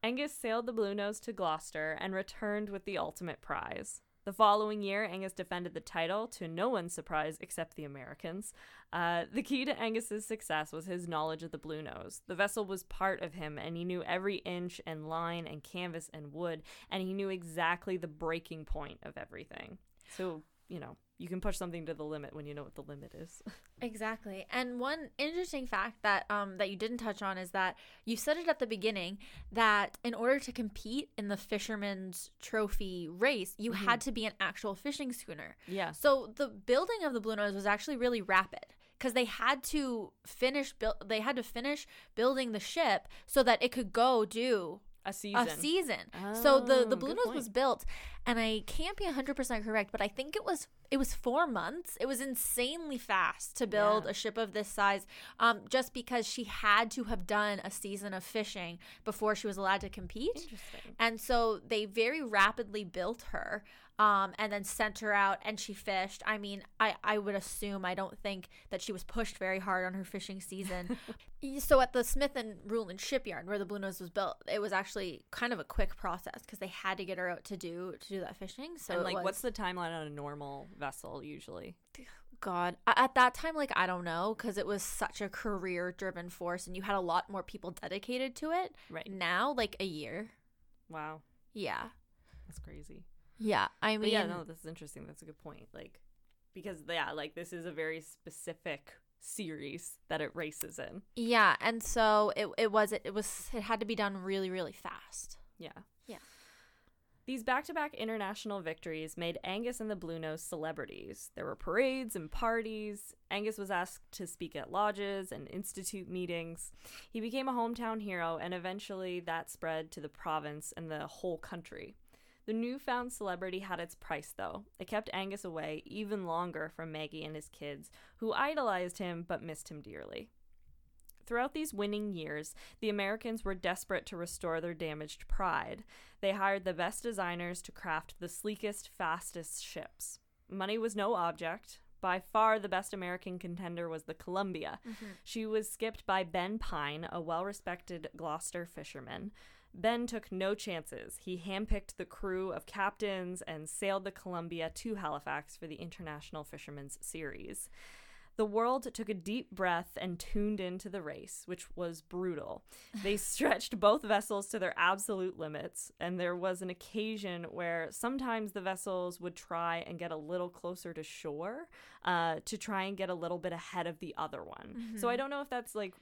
Angus sailed the Blue Nose to Gloucester and returned with the ultimate prize. The following year, Angus defended the title to no one's surprise except the Americans. Uh, the key to Angus's success was his knowledge of the Blue Nose. The vessel was part of him, and he knew every inch and line and canvas and wood, and he knew exactly the breaking point of everything. So, you know, you can push something to the limit when you know what the limit is. *laughs* Exactly. And one interesting fact that um that you didn't touch on is that you said it at the beginning that in order to compete in the fisherman's trophy race, you Mhm. had to be an actual fishing schooner. yeah. So the building of the Blue Nose was actually really rapid because they had to finish build they had to finish building the ship so that it could go do A season. a season. so the the Oh, Blue Nose point. was built and I can't be 100% correct, but I think it was it was 4 months. It was insanely fast to build Yeah. a ship of this size um just because she had to have done a season of fishing before she was allowed to compete. Interesting. And so they very rapidly built her um, and then sent her out and she fished. I mean, I, I would assume, I don't think that she was pushed very hard on her fishing season. *laughs* so at the Smith and Rhuland shipyard where the Blue Nose was built, it was actually kind of a quick process because they had to get her out to do to do that fishing. So and like, was- what's the timeline on a normal vessel usually? *sighs* God, at that time, like I don't know, because it was such a career-driven force, and you had a lot more people dedicated to it. Right. Now, like a year, Wow, yeah, that's crazy. Yeah. I But mean, yeah, no, this is interesting. That's a good point. Like, because yeah, like this is a very specific series that it races in. Yeah, and so it it was it was it had to be done really really fast. Yeah. Yeah. These back to back international victories made Angus and the Blue Nose celebrities. There were parades and parties. Angus was asked to speak at lodges and institute meetings. He became a hometown hero, and eventually that spread to the province and the whole country. The newfound celebrity had its price, though. It kept Angus away even longer from Maggie and his kids, who idolized him but missed him dearly. Throughout these winning years, the Americans were desperate to restore their damaged pride. They hired the best designers to craft the sleekest, fastest ships. Money was no object. By far, the best American contender was the Columbia. Mm-hmm. She was skipped by Ben Pine, a well respected Gloucester fisherman. Ben took no chances. He handpicked the crew of captains and sailed the Columbia to Halifax for the International Fishermen's Series. The world took a deep breath and tuned into the race, which was brutal. They *laughs* stretched both vessels to their absolute limits, and there was an occasion where sometimes the vessels would try and get a little closer to shore uh, to try and get a little bit ahead of the other one. So I don't know if that's like.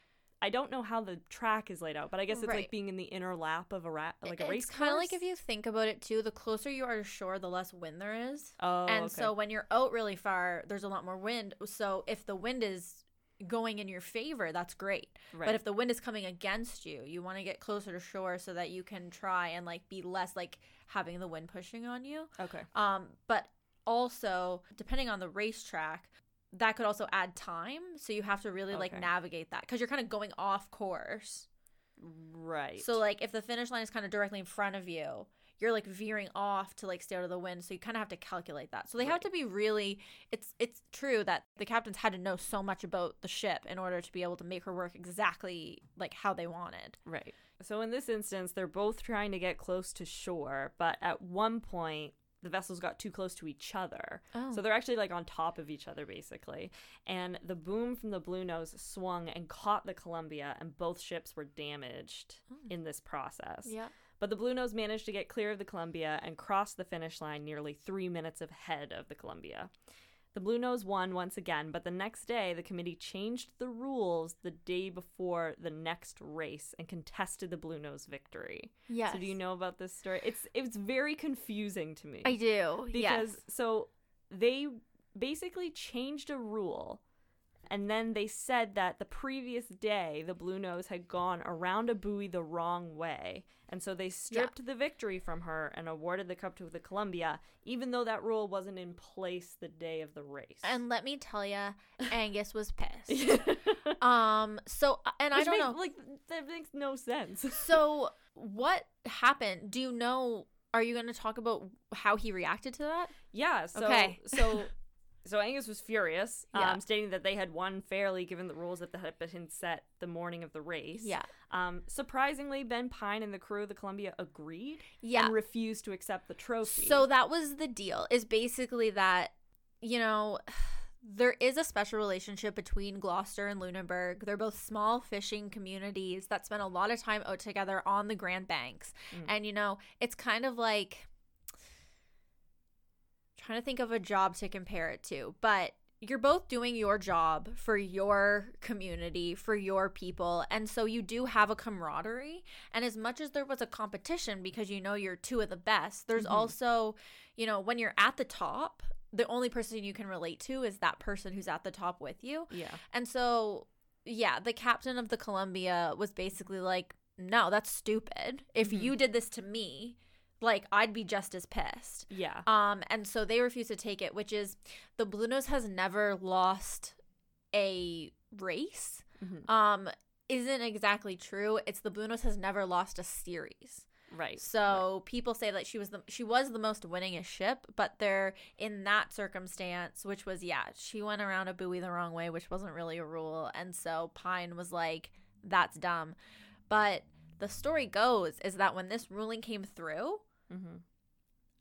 I don't know how the track is laid out, but I guess it's Right. like being in the inner lap of a ra- like a race it's kind of like if you think about it too. The closer you are to shore, the less wind there is. oh, and okay. so when you're out really far, there's a lot more wind. So if the wind is going in your favor, that's great. right. But if the wind is coming against you, you want to get closer to shore so that you can try and like be less like having the wind pushing on you. okay, Um, but also depending on the racetrack, that could also add time. So you have to really like Okay. navigate that because you're kind of going off course. right. So like if the finish line is kind of directly in front of you, you're like veering off to like stay out of the wind. So you kind of have to calculate that. So they have to be really. It's it's true that the captains had to know so much about the ship in order to be able to make her work exactly like how they wanted. Right. So in this instance, they're both trying to get close to shore, but at one point, the vessels got too close to each other. Oh. So they're actually like on top of each other, basically. And the boom from the Blue Nose swung and caught the Columbia, and both ships were damaged oh. in this process. Yeah. But the Blue Nose managed to get clear of the Columbia and cross the finish line nearly three minutes ahead of the Columbia. The Blue Nose won once again, but the next day the committee changed the rules the day before the next race and contested the Blue Nose victory. Yes. So do you know about this story? It's it's very confusing to me I do. because yes. so they basically changed a rule and then they said that the previous day the blue nose had gone around a buoy the wrong way and so they stripped the victory from her and awarded the cup to the columbia even though that rule wasn't in place the day of the race And let me tell you, *laughs* Angus was pissed. *laughs* um. So and I don't makes- know. like that makes no sense *laughs* So what happened? Do you know? Are you going to talk about how he reacted to that? Yeah. So Okay. so so Angus was furious, Yeah. um, stating that they had won fairly given the rules that the had been set the morning of the race. Yeah. Um, surprisingly, Ben Pine and the crew of the Columbia agreed Yeah. and refused to accept the trophy. So that was the deal. Is basically that you know *sighs* there is a special relationship between Gloucester and Lunenburg. They're both small fishing communities that spend a lot of time out together on the Grand Banks. Mm. And you know, it's kind of like trying to think of a job to compare it to, but you're both doing your job for your community, for your people. And so you do have a camaraderie. And as much as there was a competition because you know you're two of the best, there's Mhm. also, you know, when you're at the top, the only person you can relate to is that person who's at the top with you. yeah. And so, yeah, the captain of the Columbia was basically like, no, that's stupid. If Mhm. you did this to me, like I'd be just as pissed. Yeah. Um, and so they refuse to take it, which is the Blue Nose has never lost a race. Mhm. Um, isn't exactly true. It's the Blue Nose has never lost a series. Right. So people say that she was the she was the most winningest ship, but they're in that circumstance, which was yeah, she went around a buoy the wrong way, which wasn't really a rule, and so Pine was like, "That's dumb." But the story goes is that when this ruling came through, hmm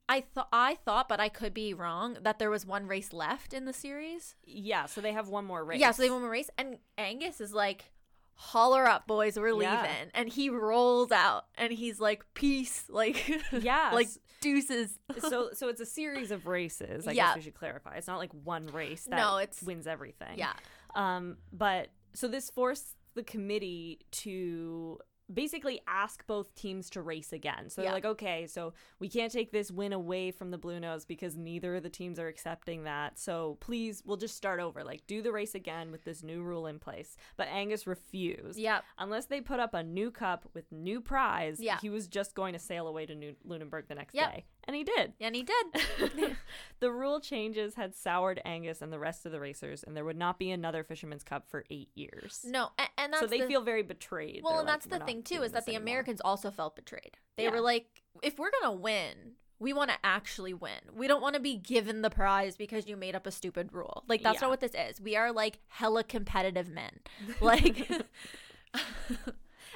I thought I thought, but I could be wrong, that there was one race left in the series. Yeah. So they have one more race. Yeah, so they have one more race, and Angus is like, "Holler up, boys, we're Yeah. leaving," and he rolls out, and he's like, "Peace," *laughs* like, Yeah. like deuces. *laughs* so so it's a series of races. I Yeah. guess we should clarify. It's not like one race that No, it's- wins everything. yeah, Um, but so this forced the committee to basically ask both teams to race again. So Yeah. they're like, okay, so we can't take this win away from the Blue Nose because neither of the teams are accepting that. So please, we'll just start over. Like, do the race again with this new rule in place. But Angus refused. yep, Unless they put up a new cup with new prize, Yeah. he was just going to sail away to New- Lunenburg the next Yep. day. And he did. and he did. *laughs* the rule changes had soured Angus and the rest of the racers, and there would not be another Fisherman's Cup for eight years. no, and, and that's so they the, feel very betrayed. well, They're and like, that's the thing too is that the anymore." Americans also felt betrayed. They Yeah. were like, if we're gonna win. We want to actually win. We don't want to be given the prize because you made up a stupid rule. Like that's Yeah. not what this is. We are like hella competitive men. *laughs* Like *laughs*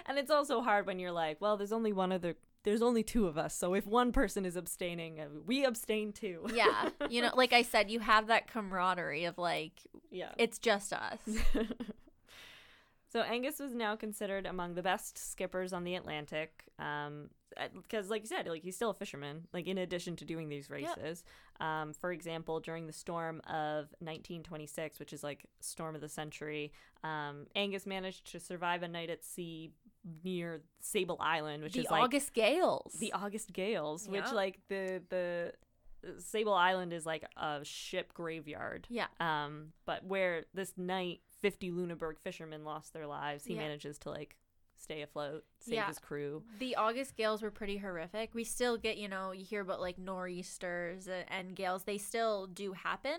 And it's also hard when you're like, well, there's only one other. There's only two of us, so if one person is abstaining, uh, we abstain too. *laughs* yeah, you know, like I *laughs* said, you have that camaraderie of like yeah. it's just us. *laughs* so Angus was now considered among the best skippers on the Atlantic, um, because, like you said, like he's still a fisherman. Like in addition to doing these Yep. races, um, for example, during the storm of 1926, which is like storm of the century, um, Angus managed to survive a night at sea near Sable Island, which the is like August Gales. the August Gales, which like the the Sable Island is like a ship graveyard. yeah. Um, but where this night 50 Lunenburg fishermen lost their lives, he Yeah. manages to like stay afloat, save Yeah. his crew. The August gales were pretty horrific. We still get, you know, you hear about like nor'easters and gales. They still do happen.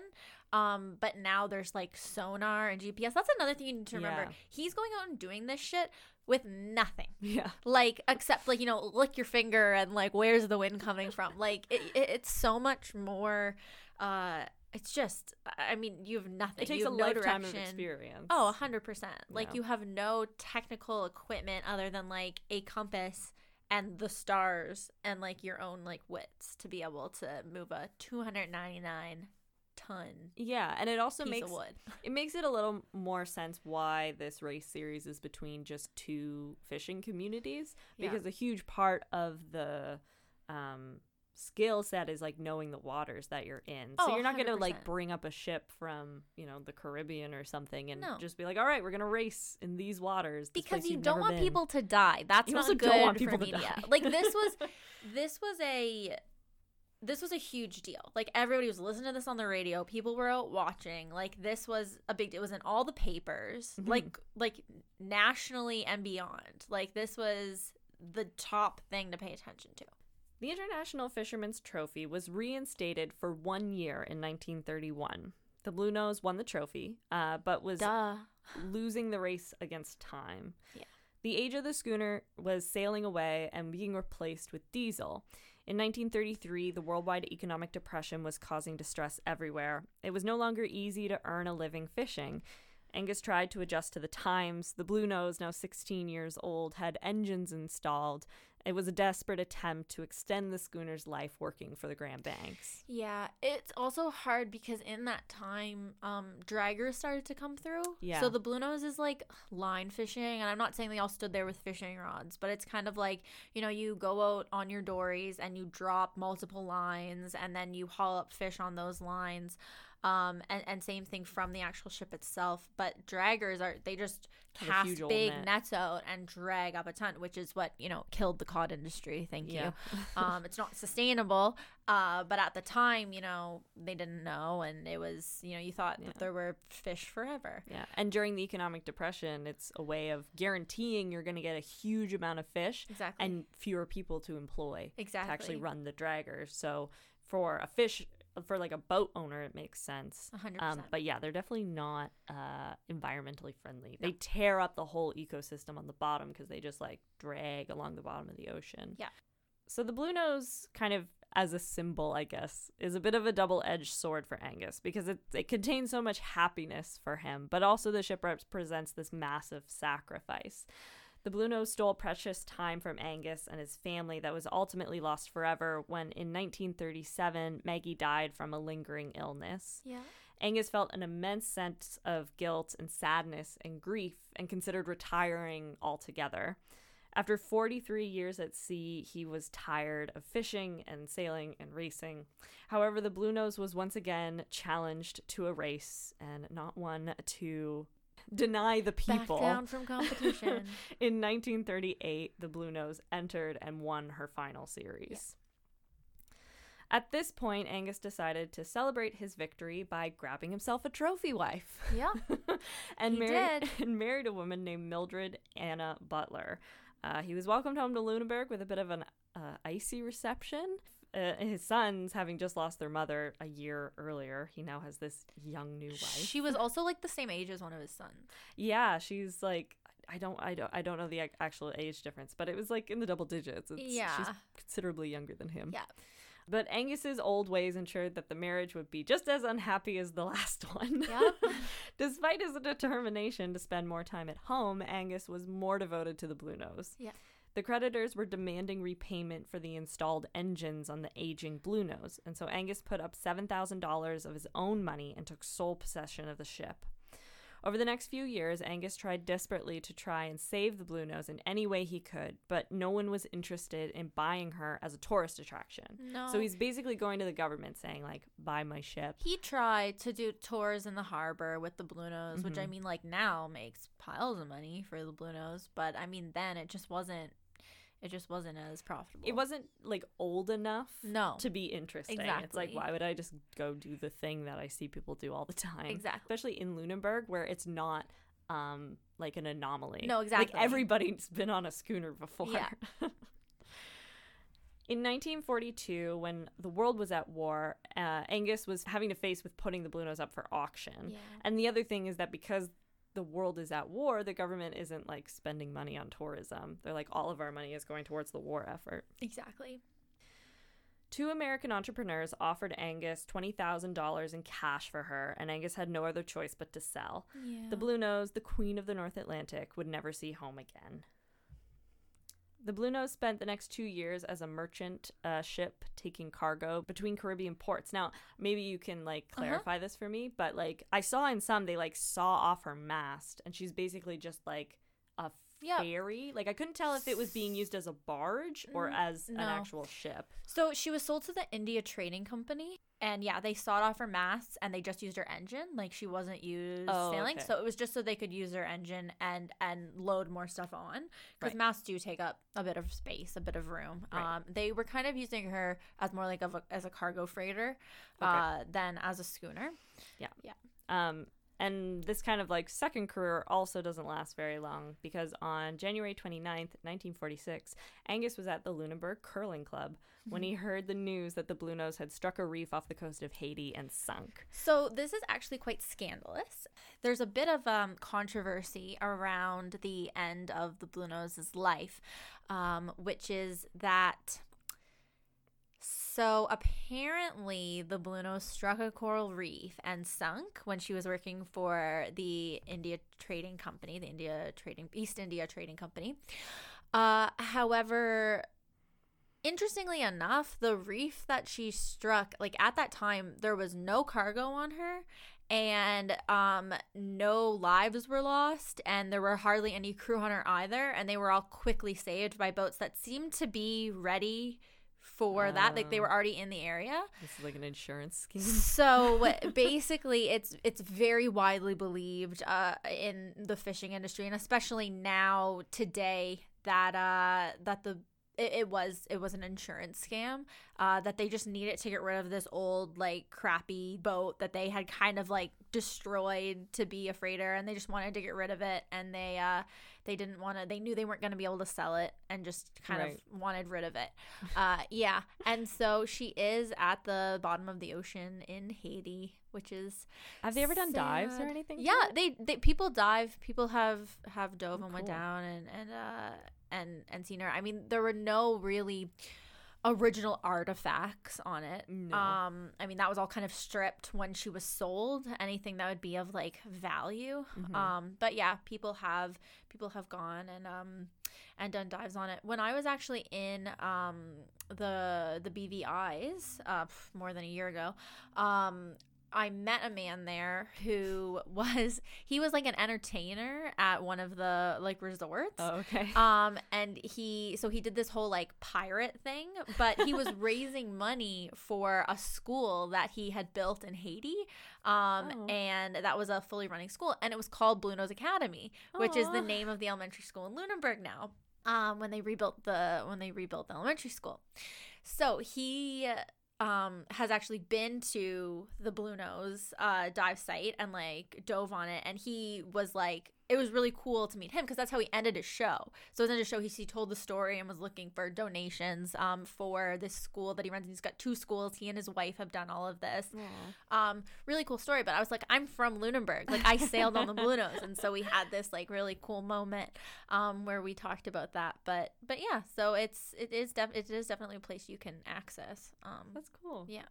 Um, but now there's like sonar and GPS. That's another thing you need to remember. Yeah. He's going out and doing this shit with nothing. Yeah. Like except like, you know, lick your finger and like where's the wind coming from? Like it, it, it's so much more uh it's just I mean, you have nothing. It takes a no lifetime direction. of experience. Oh, 100%. Like Yeah. you have no technical equipment other than like a compass and the stars and like your own like wits to be able to move a 299 ton yeah, and it also makes *laughs* it makes it a little more sense why this race series is between just two fishing communities Yeah. because a huge part of the um skill set is like knowing the waters that you're in. So Oh, you're not going to like bring up a ship from, you know, the Caribbean or something and No. just be like, "All right, we're going to race in these waters." Because you don't want been." people to die. That's You not good don't want for people to media. die. like this was *laughs* this was a this was a huge deal. Like everybody was listening to this on the radio. People were out watching. Like this was a big deal. It was in all the papers. Mhm. Like like nationally and beyond. Like this was the top thing to pay attention to. The International Fisherman's Trophy was reinstated for 1 year in 1931. The Blue Nose won the trophy, uh, but was Duh. losing the race against time. Yeah. The age of the schooner was sailing away and being replaced with diesel. In 1933, the worldwide economic depression was causing distress everywhere. It was no longer easy to earn a living fishing. Angus tried to adjust to the times. The Blue Nose, now 16 years old, had engines installed. It was a desperate attempt to extend the schooner's life working for the Grand Banks. Yeah, it's also hard because in that time, um, draggers started to come through. Yeah. So the blue nose is like line fishing, and I'm not saying they all stood there with fishing rods, but it's kind of like you know you go out on your dories and you drop multiple lines, and then you haul up fish on those lines. Um, and, and same thing from the actual ship itself. But draggers are they just cast big net. nets out and drag up a ton, which is what you know killed the cod industry. Thank Yeah. you. *laughs* um, it's not sustainable. Uh, but at the time, you know, they didn't know, and it was you know you thought Yeah. that there were fish forever. Yeah, and during the economic depression, it's a way of guaranteeing you're going to get a huge amount of fish Exactly. and fewer people to employ exactly. to actually run the draggers. So for a fish, for like a boat owner, it makes sense. A hundred Um, but yeah, they're definitely not uh, environmentally friendly. No. They tear up the whole ecosystem on the bottom because they just like drag along the bottom of the ocean. Yeah. So the blue nose, kind of as a symbol, I guess, is a bit of a double-edged sword for Angus because it it contains so much happiness for him, but also the ship presents this massive sacrifice. The Blue Nose stole precious time from Angus and his family that was ultimately lost forever when, in 1937, Maggie died from a lingering illness. yeah. Angus felt an immense sense of guilt and sadness and grief and considered retiring altogether. After 43 years at sea, he was tired of fishing and sailing and racing. However, the Blue Nose was once again challenged to a race and not one to deny the people. Back down from *laughs* competition. In 1938, the Blue Nose entered and won her final series. At this point, Angus decided to celebrate his victory by grabbing himself a trophy wife. yeah. *laughs* and He married did. *laughs* and married a woman named Mildred Anna Butler. Uh, he was welcomed home to Lunenburg with a bit of an uh, icy reception. Uh, his sons, having just lost their mother a year earlier, he now has this young new wife. She was also like the same age as one of his sons. Yeah, she's like I don't I don't I don't know the actual age difference, but it was like in the double digits. It's, she's considerably younger than him. Yeah. But Angus's old ways ensured that the marriage would be just as unhappy as the *laughs* last one. Yep. *laughs* Despite his determination to spend more time at home, Angus was more devoted to the Blue Nose. Yeah. The creditors were demanding repayment for the installed engines on the aging Blue Nose, and so Angus put up $7,000 of his own money and took sole possession of the ship. Over the next few years, Angus tried desperately to try and save the Blue Nose in any way he could, but no one was interested in buying her as a tourist attraction. No. So he's basically going to the government saying, like, buy my ship. he tried to do tours in the harbor with the Blue Nose, which I Mhm. mean, like now makes piles of money for the Blue Nose, but I mean, then it just wasn't. It just wasn't as profitable. It wasn't like old enough No. to be interesting. Exactly. It's like, why would I just go do the thing that I see people do all the time? Exactly. Especially in Lunenburg, where it's not um like an anomaly. No, exactly. Like everybody's been on a schooner before. Yeah. *laughs* In 1942, when the world was at war, uh, Angus was having to face with putting the Blue Nose up for auction. Yeah. And the other thing is that because the world is at war, the government isn't like spending money on tourism. They're like, all of our money is going towards the war effort. Exactly. Two American entrepreneurs offered Angus $20,000 in cash for her, and Angus had no other choice but to sell. Yeah. The Blue Nose, the queen of the North Atlantic, would never see home again. The Blue Nose spent the next two years as a merchant uh, ship taking cargo between Caribbean ports. Now, maybe you can like Uh-huh. clarify this for me, but like I saw in some they like saw off her mast, and she's basically just like Yep. ferry. Like I couldn't tell if it was being used as a barge or Mm, as an actual ship. So she was sold to the India Trading Company, and yeah, they sawed off her masts and they just used her engine. Like she wasn't used Oh, sailing, okay. so it was just so they could use her engine and and load more stuff on because Right. masts do take up a bit of space, a bit of room. Right. Um, they were kind of using her as more like of a, as a cargo freighter, Okay. uh, than as a schooner. Yeah, yeah. Um, and this kind of like second career also doesn't last very long because on January 29th, 1946, Angus was at the Lunenburg Curling Club when he heard the news that the Blue Nose had struck a reef off the coast of Haiti and sunk. So this is actually quite scandalous. There's a bit of um, controversy around the end of the Blue Nose's life, um, which is that. So apparently, the Blue Nose struck a coral reef and sunk when she was working for the India Trading Company, the India Trading East India Trading Company. Uh, however, interestingly enough, the reef that she struck, like at that time, there was no cargo on her and um no lives were lost and there were hardly any crew on her either and they were all quickly saved by boats that seemed to be ready for that. Like they were already in the area. This is like an insurance scheme. So *laughs* basically, it's it's very widely believed uh, in the fishing industry, and especially now today that uh, that the it, it was it was an insurance scam uh, that they just needed to get rid of this old like crappy boat that they had kind of like destroyed to be a freighter, and they just wanted to get rid of it, and they uh, they didn't want to they knew they weren't going to be able to sell it and just kind Right. of wanted rid of it uh yeah and so she is at the bottom of the ocean in haiti which is Have they ever done dives or anything? yeah they, they people dive people have have dove Oh, and went down and and uh and and seen her i mean there were no really original artifacts on it. No. um i mean that was all kind of stripped when she was sold. Anything that would be of like value. Mhm. um but yeah people have people have gone and um and done dives on it. When i was actually in um the the bvis uh more than a year ago um I met a man there who *laughs* was he was like an entertainer at one of the like resorts. Oh, okay. *laughs* Um and he so he did this whole like pirate thing, but he was *laughs* raising money for a school that he had built in Haiti. Um Oh. and that was a fully running school and it was called Blue Nose Academy, which is the name of the elementary school in Lunenburg now. Um when they rebuilt the when they rebuilt the elementary school. So he um has actually been to the Blue Nose uh dive site and like dove on it. And he was like it was really cool to meet him because that's how he ended his show. So his end of show he, he told the story and was looking for donations um for this school that he runs. He's got two schools. He and his wife have done all of this. Aw. Um, really cool story. But I was like, I'm from Lunenburg. Like I sailed on the *laughs* Blue Nose, and so we had this like really cool moment um where we talked about that. But but yeah, so it's it is def- it is definitely a place you can access. Um, That's cool. Yeah.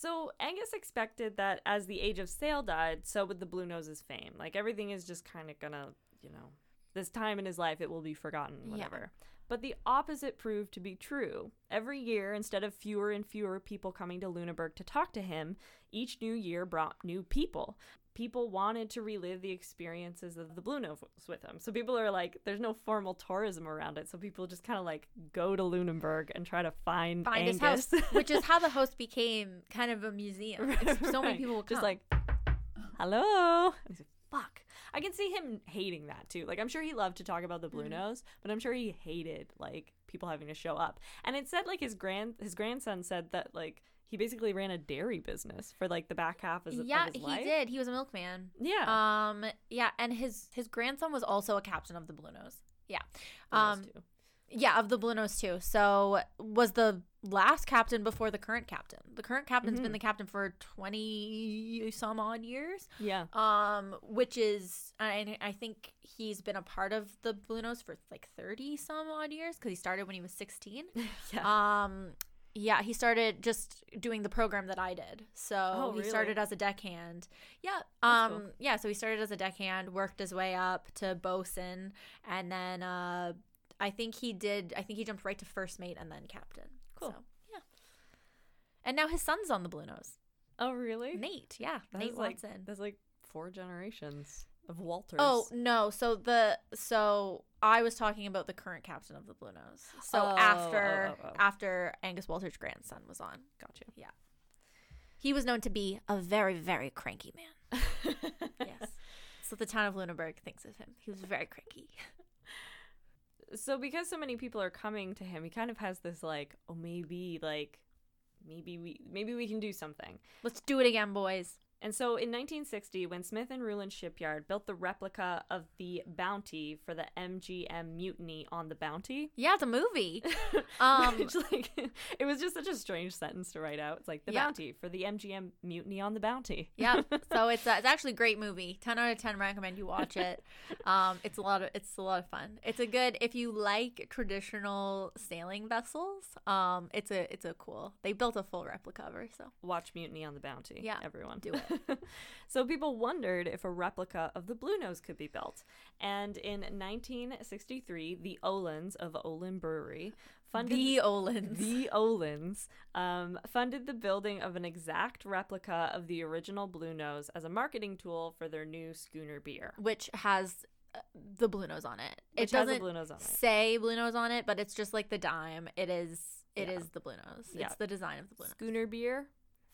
So Angus expected that as the age of sail died, so would the Blue Nose's fame. Like everything is just kind of gonna, you know, this time in his life it will be forgotten, Yeah. whatever. But the opposite proved to be true. Every year, instead of fewer and fewer people coming to Lunenburg to talk to him, each new year brought new people. People wanted to relive the experiences of the Blue Nose with him. So people are like, there's no formal tourism around it. So people just kind of like go to Lunenburg and try to find, find his house, which is how the *laughs* house became kind of a museum. It's- so many people will just like, hello. And he's like, fuck. I can see him hating that too. Like, I'm sure he loved to talk about the blue mm-hmm. nose, but I'm sure he hated like people having to show up. And it said like his grand his grandson said that like he basically ran a dairy business for like the back half of, yeah, of his he did. He was a milkman. Yeah. Um, yeah, and his his grandson was also a captain of the Blue Nose. Yeah, Blue Nose um, too. yeah, of the Blue Nose too. So was the last captain before the current captain. The current captain's been Mhm. the captain for twenty some odd years. Yeah. Um, which is I I think he's been a part of the Blue Nose for like thirty some odd years because he started when he was sixteen. *laughs* yeah. Um, yeah, he started just doing the program that I did. So Oh, he really? started as a deckhand. Yeah. That's Um. cool. Yeah. So he started as a deckhand, worked his way up to bosun, and then uh, I think he did. I think he jumped right to first mate and then captain. Cool. So, yeah. And now his son's on the Blue Nose. oh really? Nate. Yeah. That Nate is, like, Watson. That's like four generations of Walters. Oh no! So the so I was talking about the current captain of the Blue Nose. So Oh, oh after oh, oh, oh. after Angus Walter's grandson was on, got you? Yeah. he was known to be a very very cranky man. *laughs* Yes. so the town of Lunenburg thinks of him. He was very cranky. so because so many people are coming to him he kind of has this like oh maybe like maybe we maybe we can do something Let's do it again, boys. And so in 1960 when smith and rhuland shipyard built the replica of the bounty for the mgm mutiny on the bounty Yeah, it's a movie. *laughs* Um, which, like it was just such a strange sentence to write out it's like the Yeah. bounty for the mgm mutiny on the bounty yeah. *laughs* So it's uh, it's actually a great movie. Ten out of ten. Recommend you watch it. Um, it's a lot of it's a lot of fun. It's a good if you like traditional sailing vessels. Um, it's a it's a cool. They built a full replica of her. So watch mutiny on the bounty Yeah, everyone do *laughs* it. *laughs* so people wondered if a replica of the blue nose could be built and in 1963 the olands of oland brewery funded the Olands. the olands um, funded the building of an exact replica of the original blue nose as a marketing tool for their new schooner beer which has uh, the blue nose on it. which it doesn't blue nose on it say blue nose on it, but it's just like the dime. It is It is Yeah. the Blue Nose. Yeah. It's the design of the Blue Nose. Schooner beer,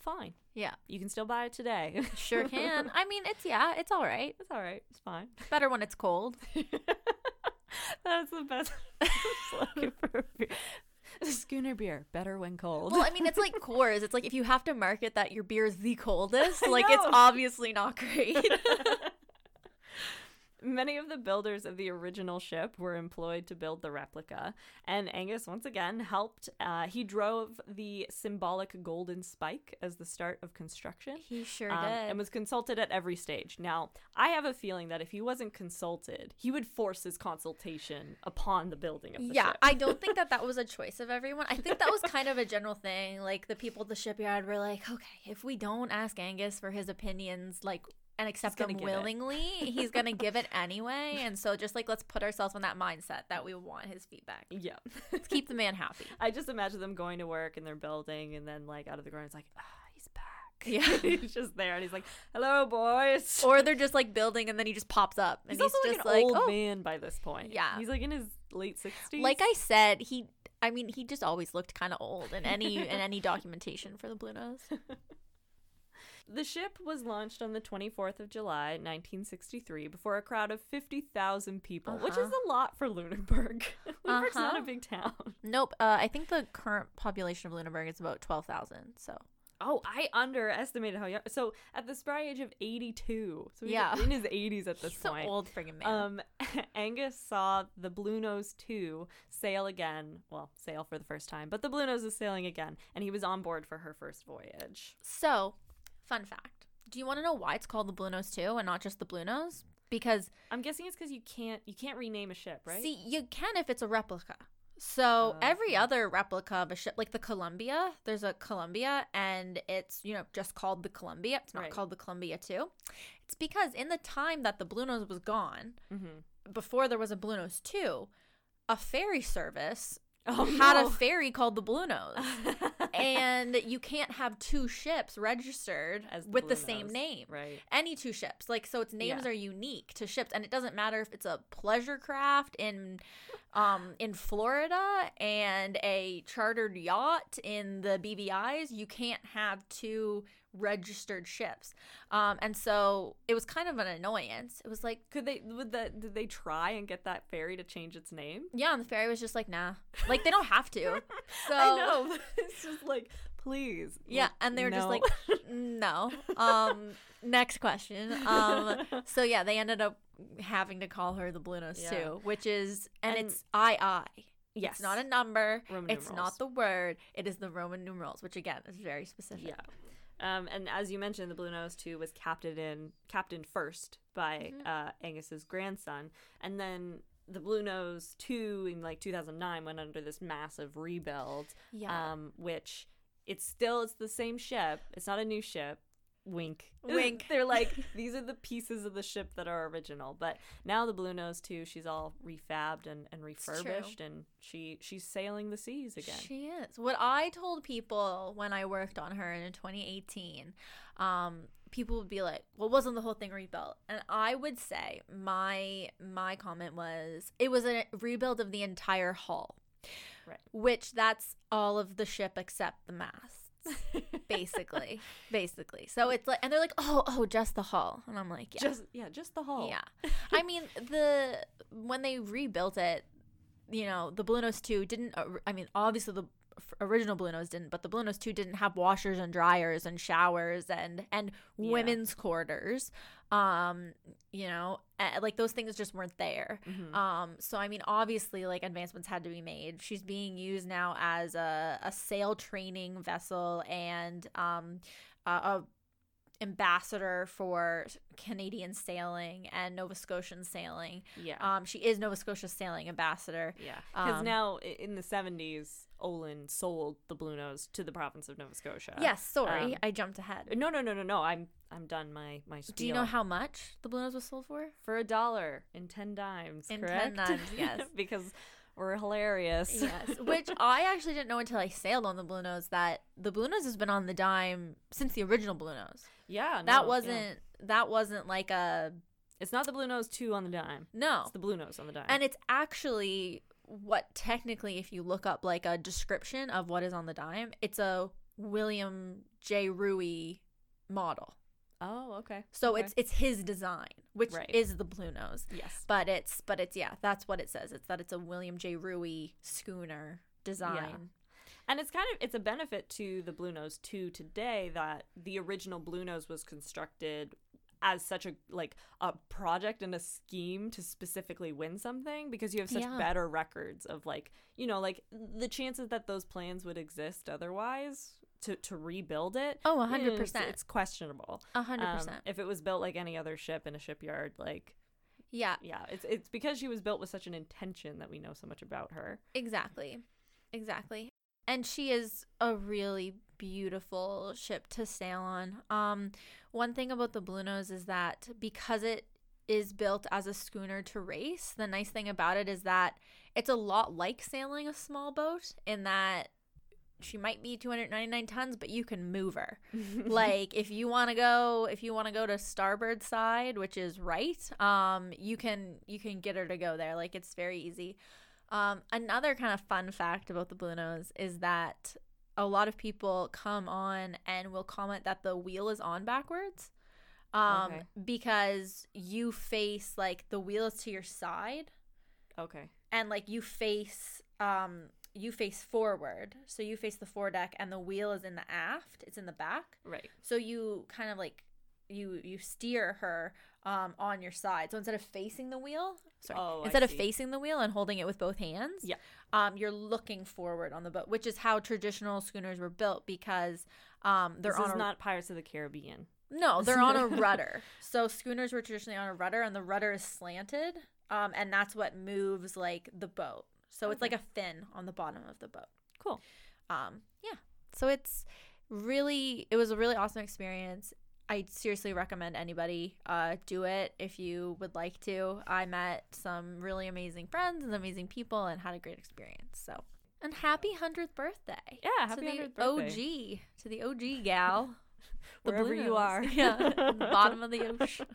fine. Yeah. You can still buy it today. Sure *laughs* can. I mean, it's yeah, it's all right. it's all right. It's fine. *laughs* Better when it's cold. *laughs* That's the best slogan for a beer. Schooner beer, better when cold. Well, I mean, it's like Coors. It's like if you have to market that your beer is the coldest, like it's obviously not great. Many of the builders of the original ship were employed to build the replica, and Angus once again helped. Uh, he drove the symbolic golden spike as the start of construction. he sure um, did. and was consulted at every stage. Now, I have a feeling that if he wasn't consulted, he would force his consultation upon the building of the yeah, ship. Yeah, I don't think that that was a choice of everyone. I think that was kind of a general thing. Like the people at the shipyard were like, okay, if we don't ask Angus for his opinions, like and accept them willingly, he's gonna give it anyway. *laughs* And so, just like let's put ourselves in that mindset that we want his feedback. yeah. Let's keep the man happy. *laughs* I just imagine them going to work in their building, and then like out of the ground, it's like, ah, he's back. Yeah. *laughs* he's just there, and he's like, "Hello, boys." Or they're just like building, and then he just pops up, and he's, he's, also just like an like, old oh, man by this point. Yeah. he's like in his late sixties. like I said, he. I mean, he just always looked kind of old in any in any documentation for the Blue Nose. The ship was launched on the 24th of July, 1963, before a crowd of 50,000 people, which is Uh-huh. a lot for Lunenburg. *laughs* Lunenburg's not a Uh-huh. big town. Nope. Uh, I think the current population of Lunenburg is about twelve thousand. So Oh, I underestimated how young. So at the spry age of 82, so he's Yeah. in his 80s at *laughs* this he's point. an old friggin' man. Um, *laughs* Angus saw the Blue Nose 2 sail again. Well, sail for the first time, but the Blue Nose is sailing again, and he was on board for her first voyage. so, fun fact: Do you want to know why it's called the Blue Nose too, and not just the Blue Nose? Because I'm guessing it's because you can't you can't rename a ship, right? see, you can if it's a replica. So Oh, every other replica of a ship, like the Columbia, there's a Columbia, and it's you know just called the Columbia. It's not Right. called the Columbia two. It's because in the time that the Blue Nose was gone, mm-hmm. before there was a Blue Nose two, a ferry service Oh, had no. a ferry called the Blue Nose. *laughs* and you can't have two ships registered As the with the same Nose, name. right? Any two ships. Like so its names Yeah. are unique to ships and it doesn't matter if it's a pleasure craft in um in Florida and a chartered yacht in the BVI's, you can't have two registered ships. Um and so it was kind of an annoyance. It was like Could they? Would that? Did they try and get that ferry to change its name? yeah, and the ferry was just like, nah. Like they don't have to. *laughs* So I know. It's just like, please. Yeah, and they were just like, no. *laughs* Um, next question. Um, *laughs* so yeah, they ended up having to call her the Blue Nose Yeah. too, which is, and, And- it's I I. yes, It's not a number. Roman it's numerals. not the word. It is the Roman numerals, which again is very specific. Yeah. Um, and as you mentioned, the Blue Nose too was captained in captained first by Mhm. uh, Angus's grandson, and then the Blue Nose two in like 2009 went under this massive rebuild. Yeah. Um, which it's still it's the same ship. It's not a new ship. Wink. *laughs* Wink. They're like *laughs* these are the pieces of the ship that are original. But now the Blue Nose too, she's all refabbed and, and refurbished and she she's sailing the seas again. She is. What I told people when I worked on her in 2018, um, people would be like, "Well, wasn't the whole thing rebuilt?" And I would say my my comment was it was a rebuild of the entire hull, Right. which that's all of the ship except the masts. *laughs* basically basically so it's like and they're like oh oh just the hull and i'm like yeah Just yeah, just the hull. yeah. *laughs* I mean, the when they rebuilt it, you know, the Blue Nose 2 didn't uh, I mean, obviously the original Blue Nose didn't, but the Blue Nose 2 didn't have washers and dryers and showers and and Yeah. women's quarters. Um, you know, like those things just weren't there. Mhm. Um, so I mean, obviously, like advancements had to be made. She's being used now as a, a sail training vessel and um, a, a ambassador for Canadian sailing and Nova Scotian sailing. yeah. Um, she is Nova Scotia sailing ambassador. Yeah, because Um, now in the seventies, Oland sold the Blue Nose to the province of Nova Scotia. yes, sorry, um, I jumped ahead. No, no, no, no, no. I'm I'm done my my spiel. Do you know how much the Blue Nose was sold for? for a dollar in ten dimes? In correct? 10 dimes, *laughs* yes. because we're hilarious. Yes, *laughs* which I actually didn't know until I sailed on the Blue Nose that the Blue Nose has been on the dime since the original Blue Nose. Yeah. no, that wasn't that wasn't like a It's not the Blue Nose two on the dime. no. It's the Blue Nose on the dime. And it's actually what technically, if you look up like a description of what is on the dime, it's a William J. Roué model. Oh, okay. So Okay. it's it's his design, which Right. is the blue nose. yes. But it's but it's yeah, that's what it says. It's that it's a William J. Roué schooner design. And it's kind of it's a benefit to the Blue Nose too today that the original Blue Nose was constructed as such a like a project and a scheme to specifically win something because you have such Yeah. better records of like you know like the chances that those plans would exist otherwise to to rebuild it Oh, a hundred is- percent. it's questionable A hundred Um, percent. if it was built like any other ship in a shipyard like Yeah, yeah it's it's because she was built with such an intention that we know so much about her exactly. Exactly. And she is a really beautiful ship to sail on. Um one thing about the Blue Nose is that because it is built as a schooner to race, the nice thing about it is that it's a lot like sailing a small boat in that she might be 299 tons, but you can move her. *laughs* like if you want to go if you want to go to starboard side which is right um you can you can get her to go there like it's very easy um another kind of fun fact about the Bluenose is that a lot of people come on and will comment that the wheel is on backwards um Okay. because you face like the wheel is to your side okay. and like you face um you face forward. So you face the foredeck and the wheel is in the aft it's in the back. Right. So you kind of like you you steer her um on your side. So instead of facing the wheel, sorry, Oh, instead of facing the wheel and holding it with both hands, Yeah. um, you're looking forward on the boat, which is how traditional schooners were built because um they're this on is a not Pirates of the Caribbean. no, they're on a *laughs* rudder. So schooners were traditionally on a rudder, and the rudder is slanted, um, and that's what moves like the boat. So it's like a fin on the bottom of the boat. Cool. Um, yeah. So it's really, it was a really awesome experience. I seriously recommend anybody uh, do it if you would like to. I met some really amazing friends and amazing people and had a great experience. So, and happy hundredth birthday. Yeah, to happy the 100th OG, to the OG *laughs* gal the Wherever Blue you are. *laughs* yeah, the bottom of the *laughs* ocean.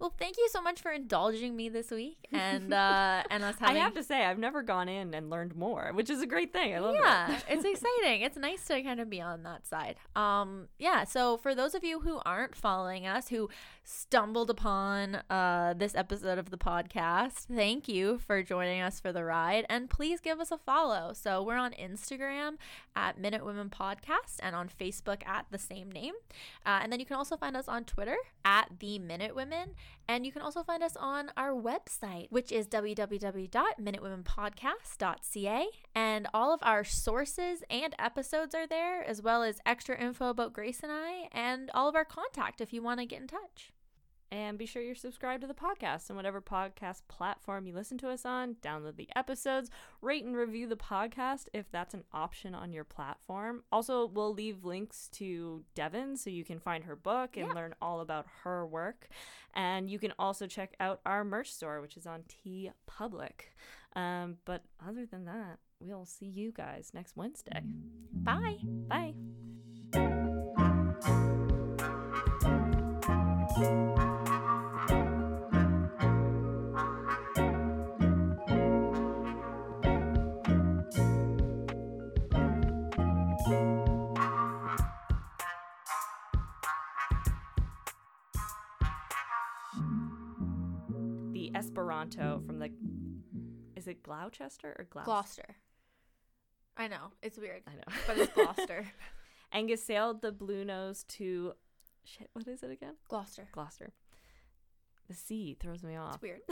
Well, thank you so much for indulging me this week *laughs* and uh, and us having. I have to say, I've never gone in and learned more, which is a great thing. I love yeah, it. it's *laughs* exciting. It's nice to kind of be on that side. Um, yeah. So for those of you who aren't following us, who stumbled upon uh this episode of the podcast, thank you for joining us for the ride, and please give us a follow. So we're on Instagram at Minute Women Podcast and on Facebook at the same name, uh, and then you can also find us on Twitter at the Minute Women, and you can also find us on our website, which is www.minutewomenpodcast.ca. And all of our sources and episodes are there, as well as extra info about Grace and I, and all of our contact if you want to get in touch. And be sure you're subscribed to the podcast on whatever podcast platform you listen to us on. Download the episodes, rate and review the podcast if that's an option on your platform. Also, we'll leave links to Devon so you can find her book and Yeah. learn all about her work. And you can also check out our merch store, which is on T Public. Um, but other than that, we'll see you guys next Wednesday. Bye. Bye. Esperanto from the is it Gloucester or Gloucester? Gloucester. I know. It's weird, I know. but it's Gloucester. *laughs* Angus sailed the Bluenose to shit. What is it again? Gloucester. Gloucester. The sea throws me off. It's weird. *laughs*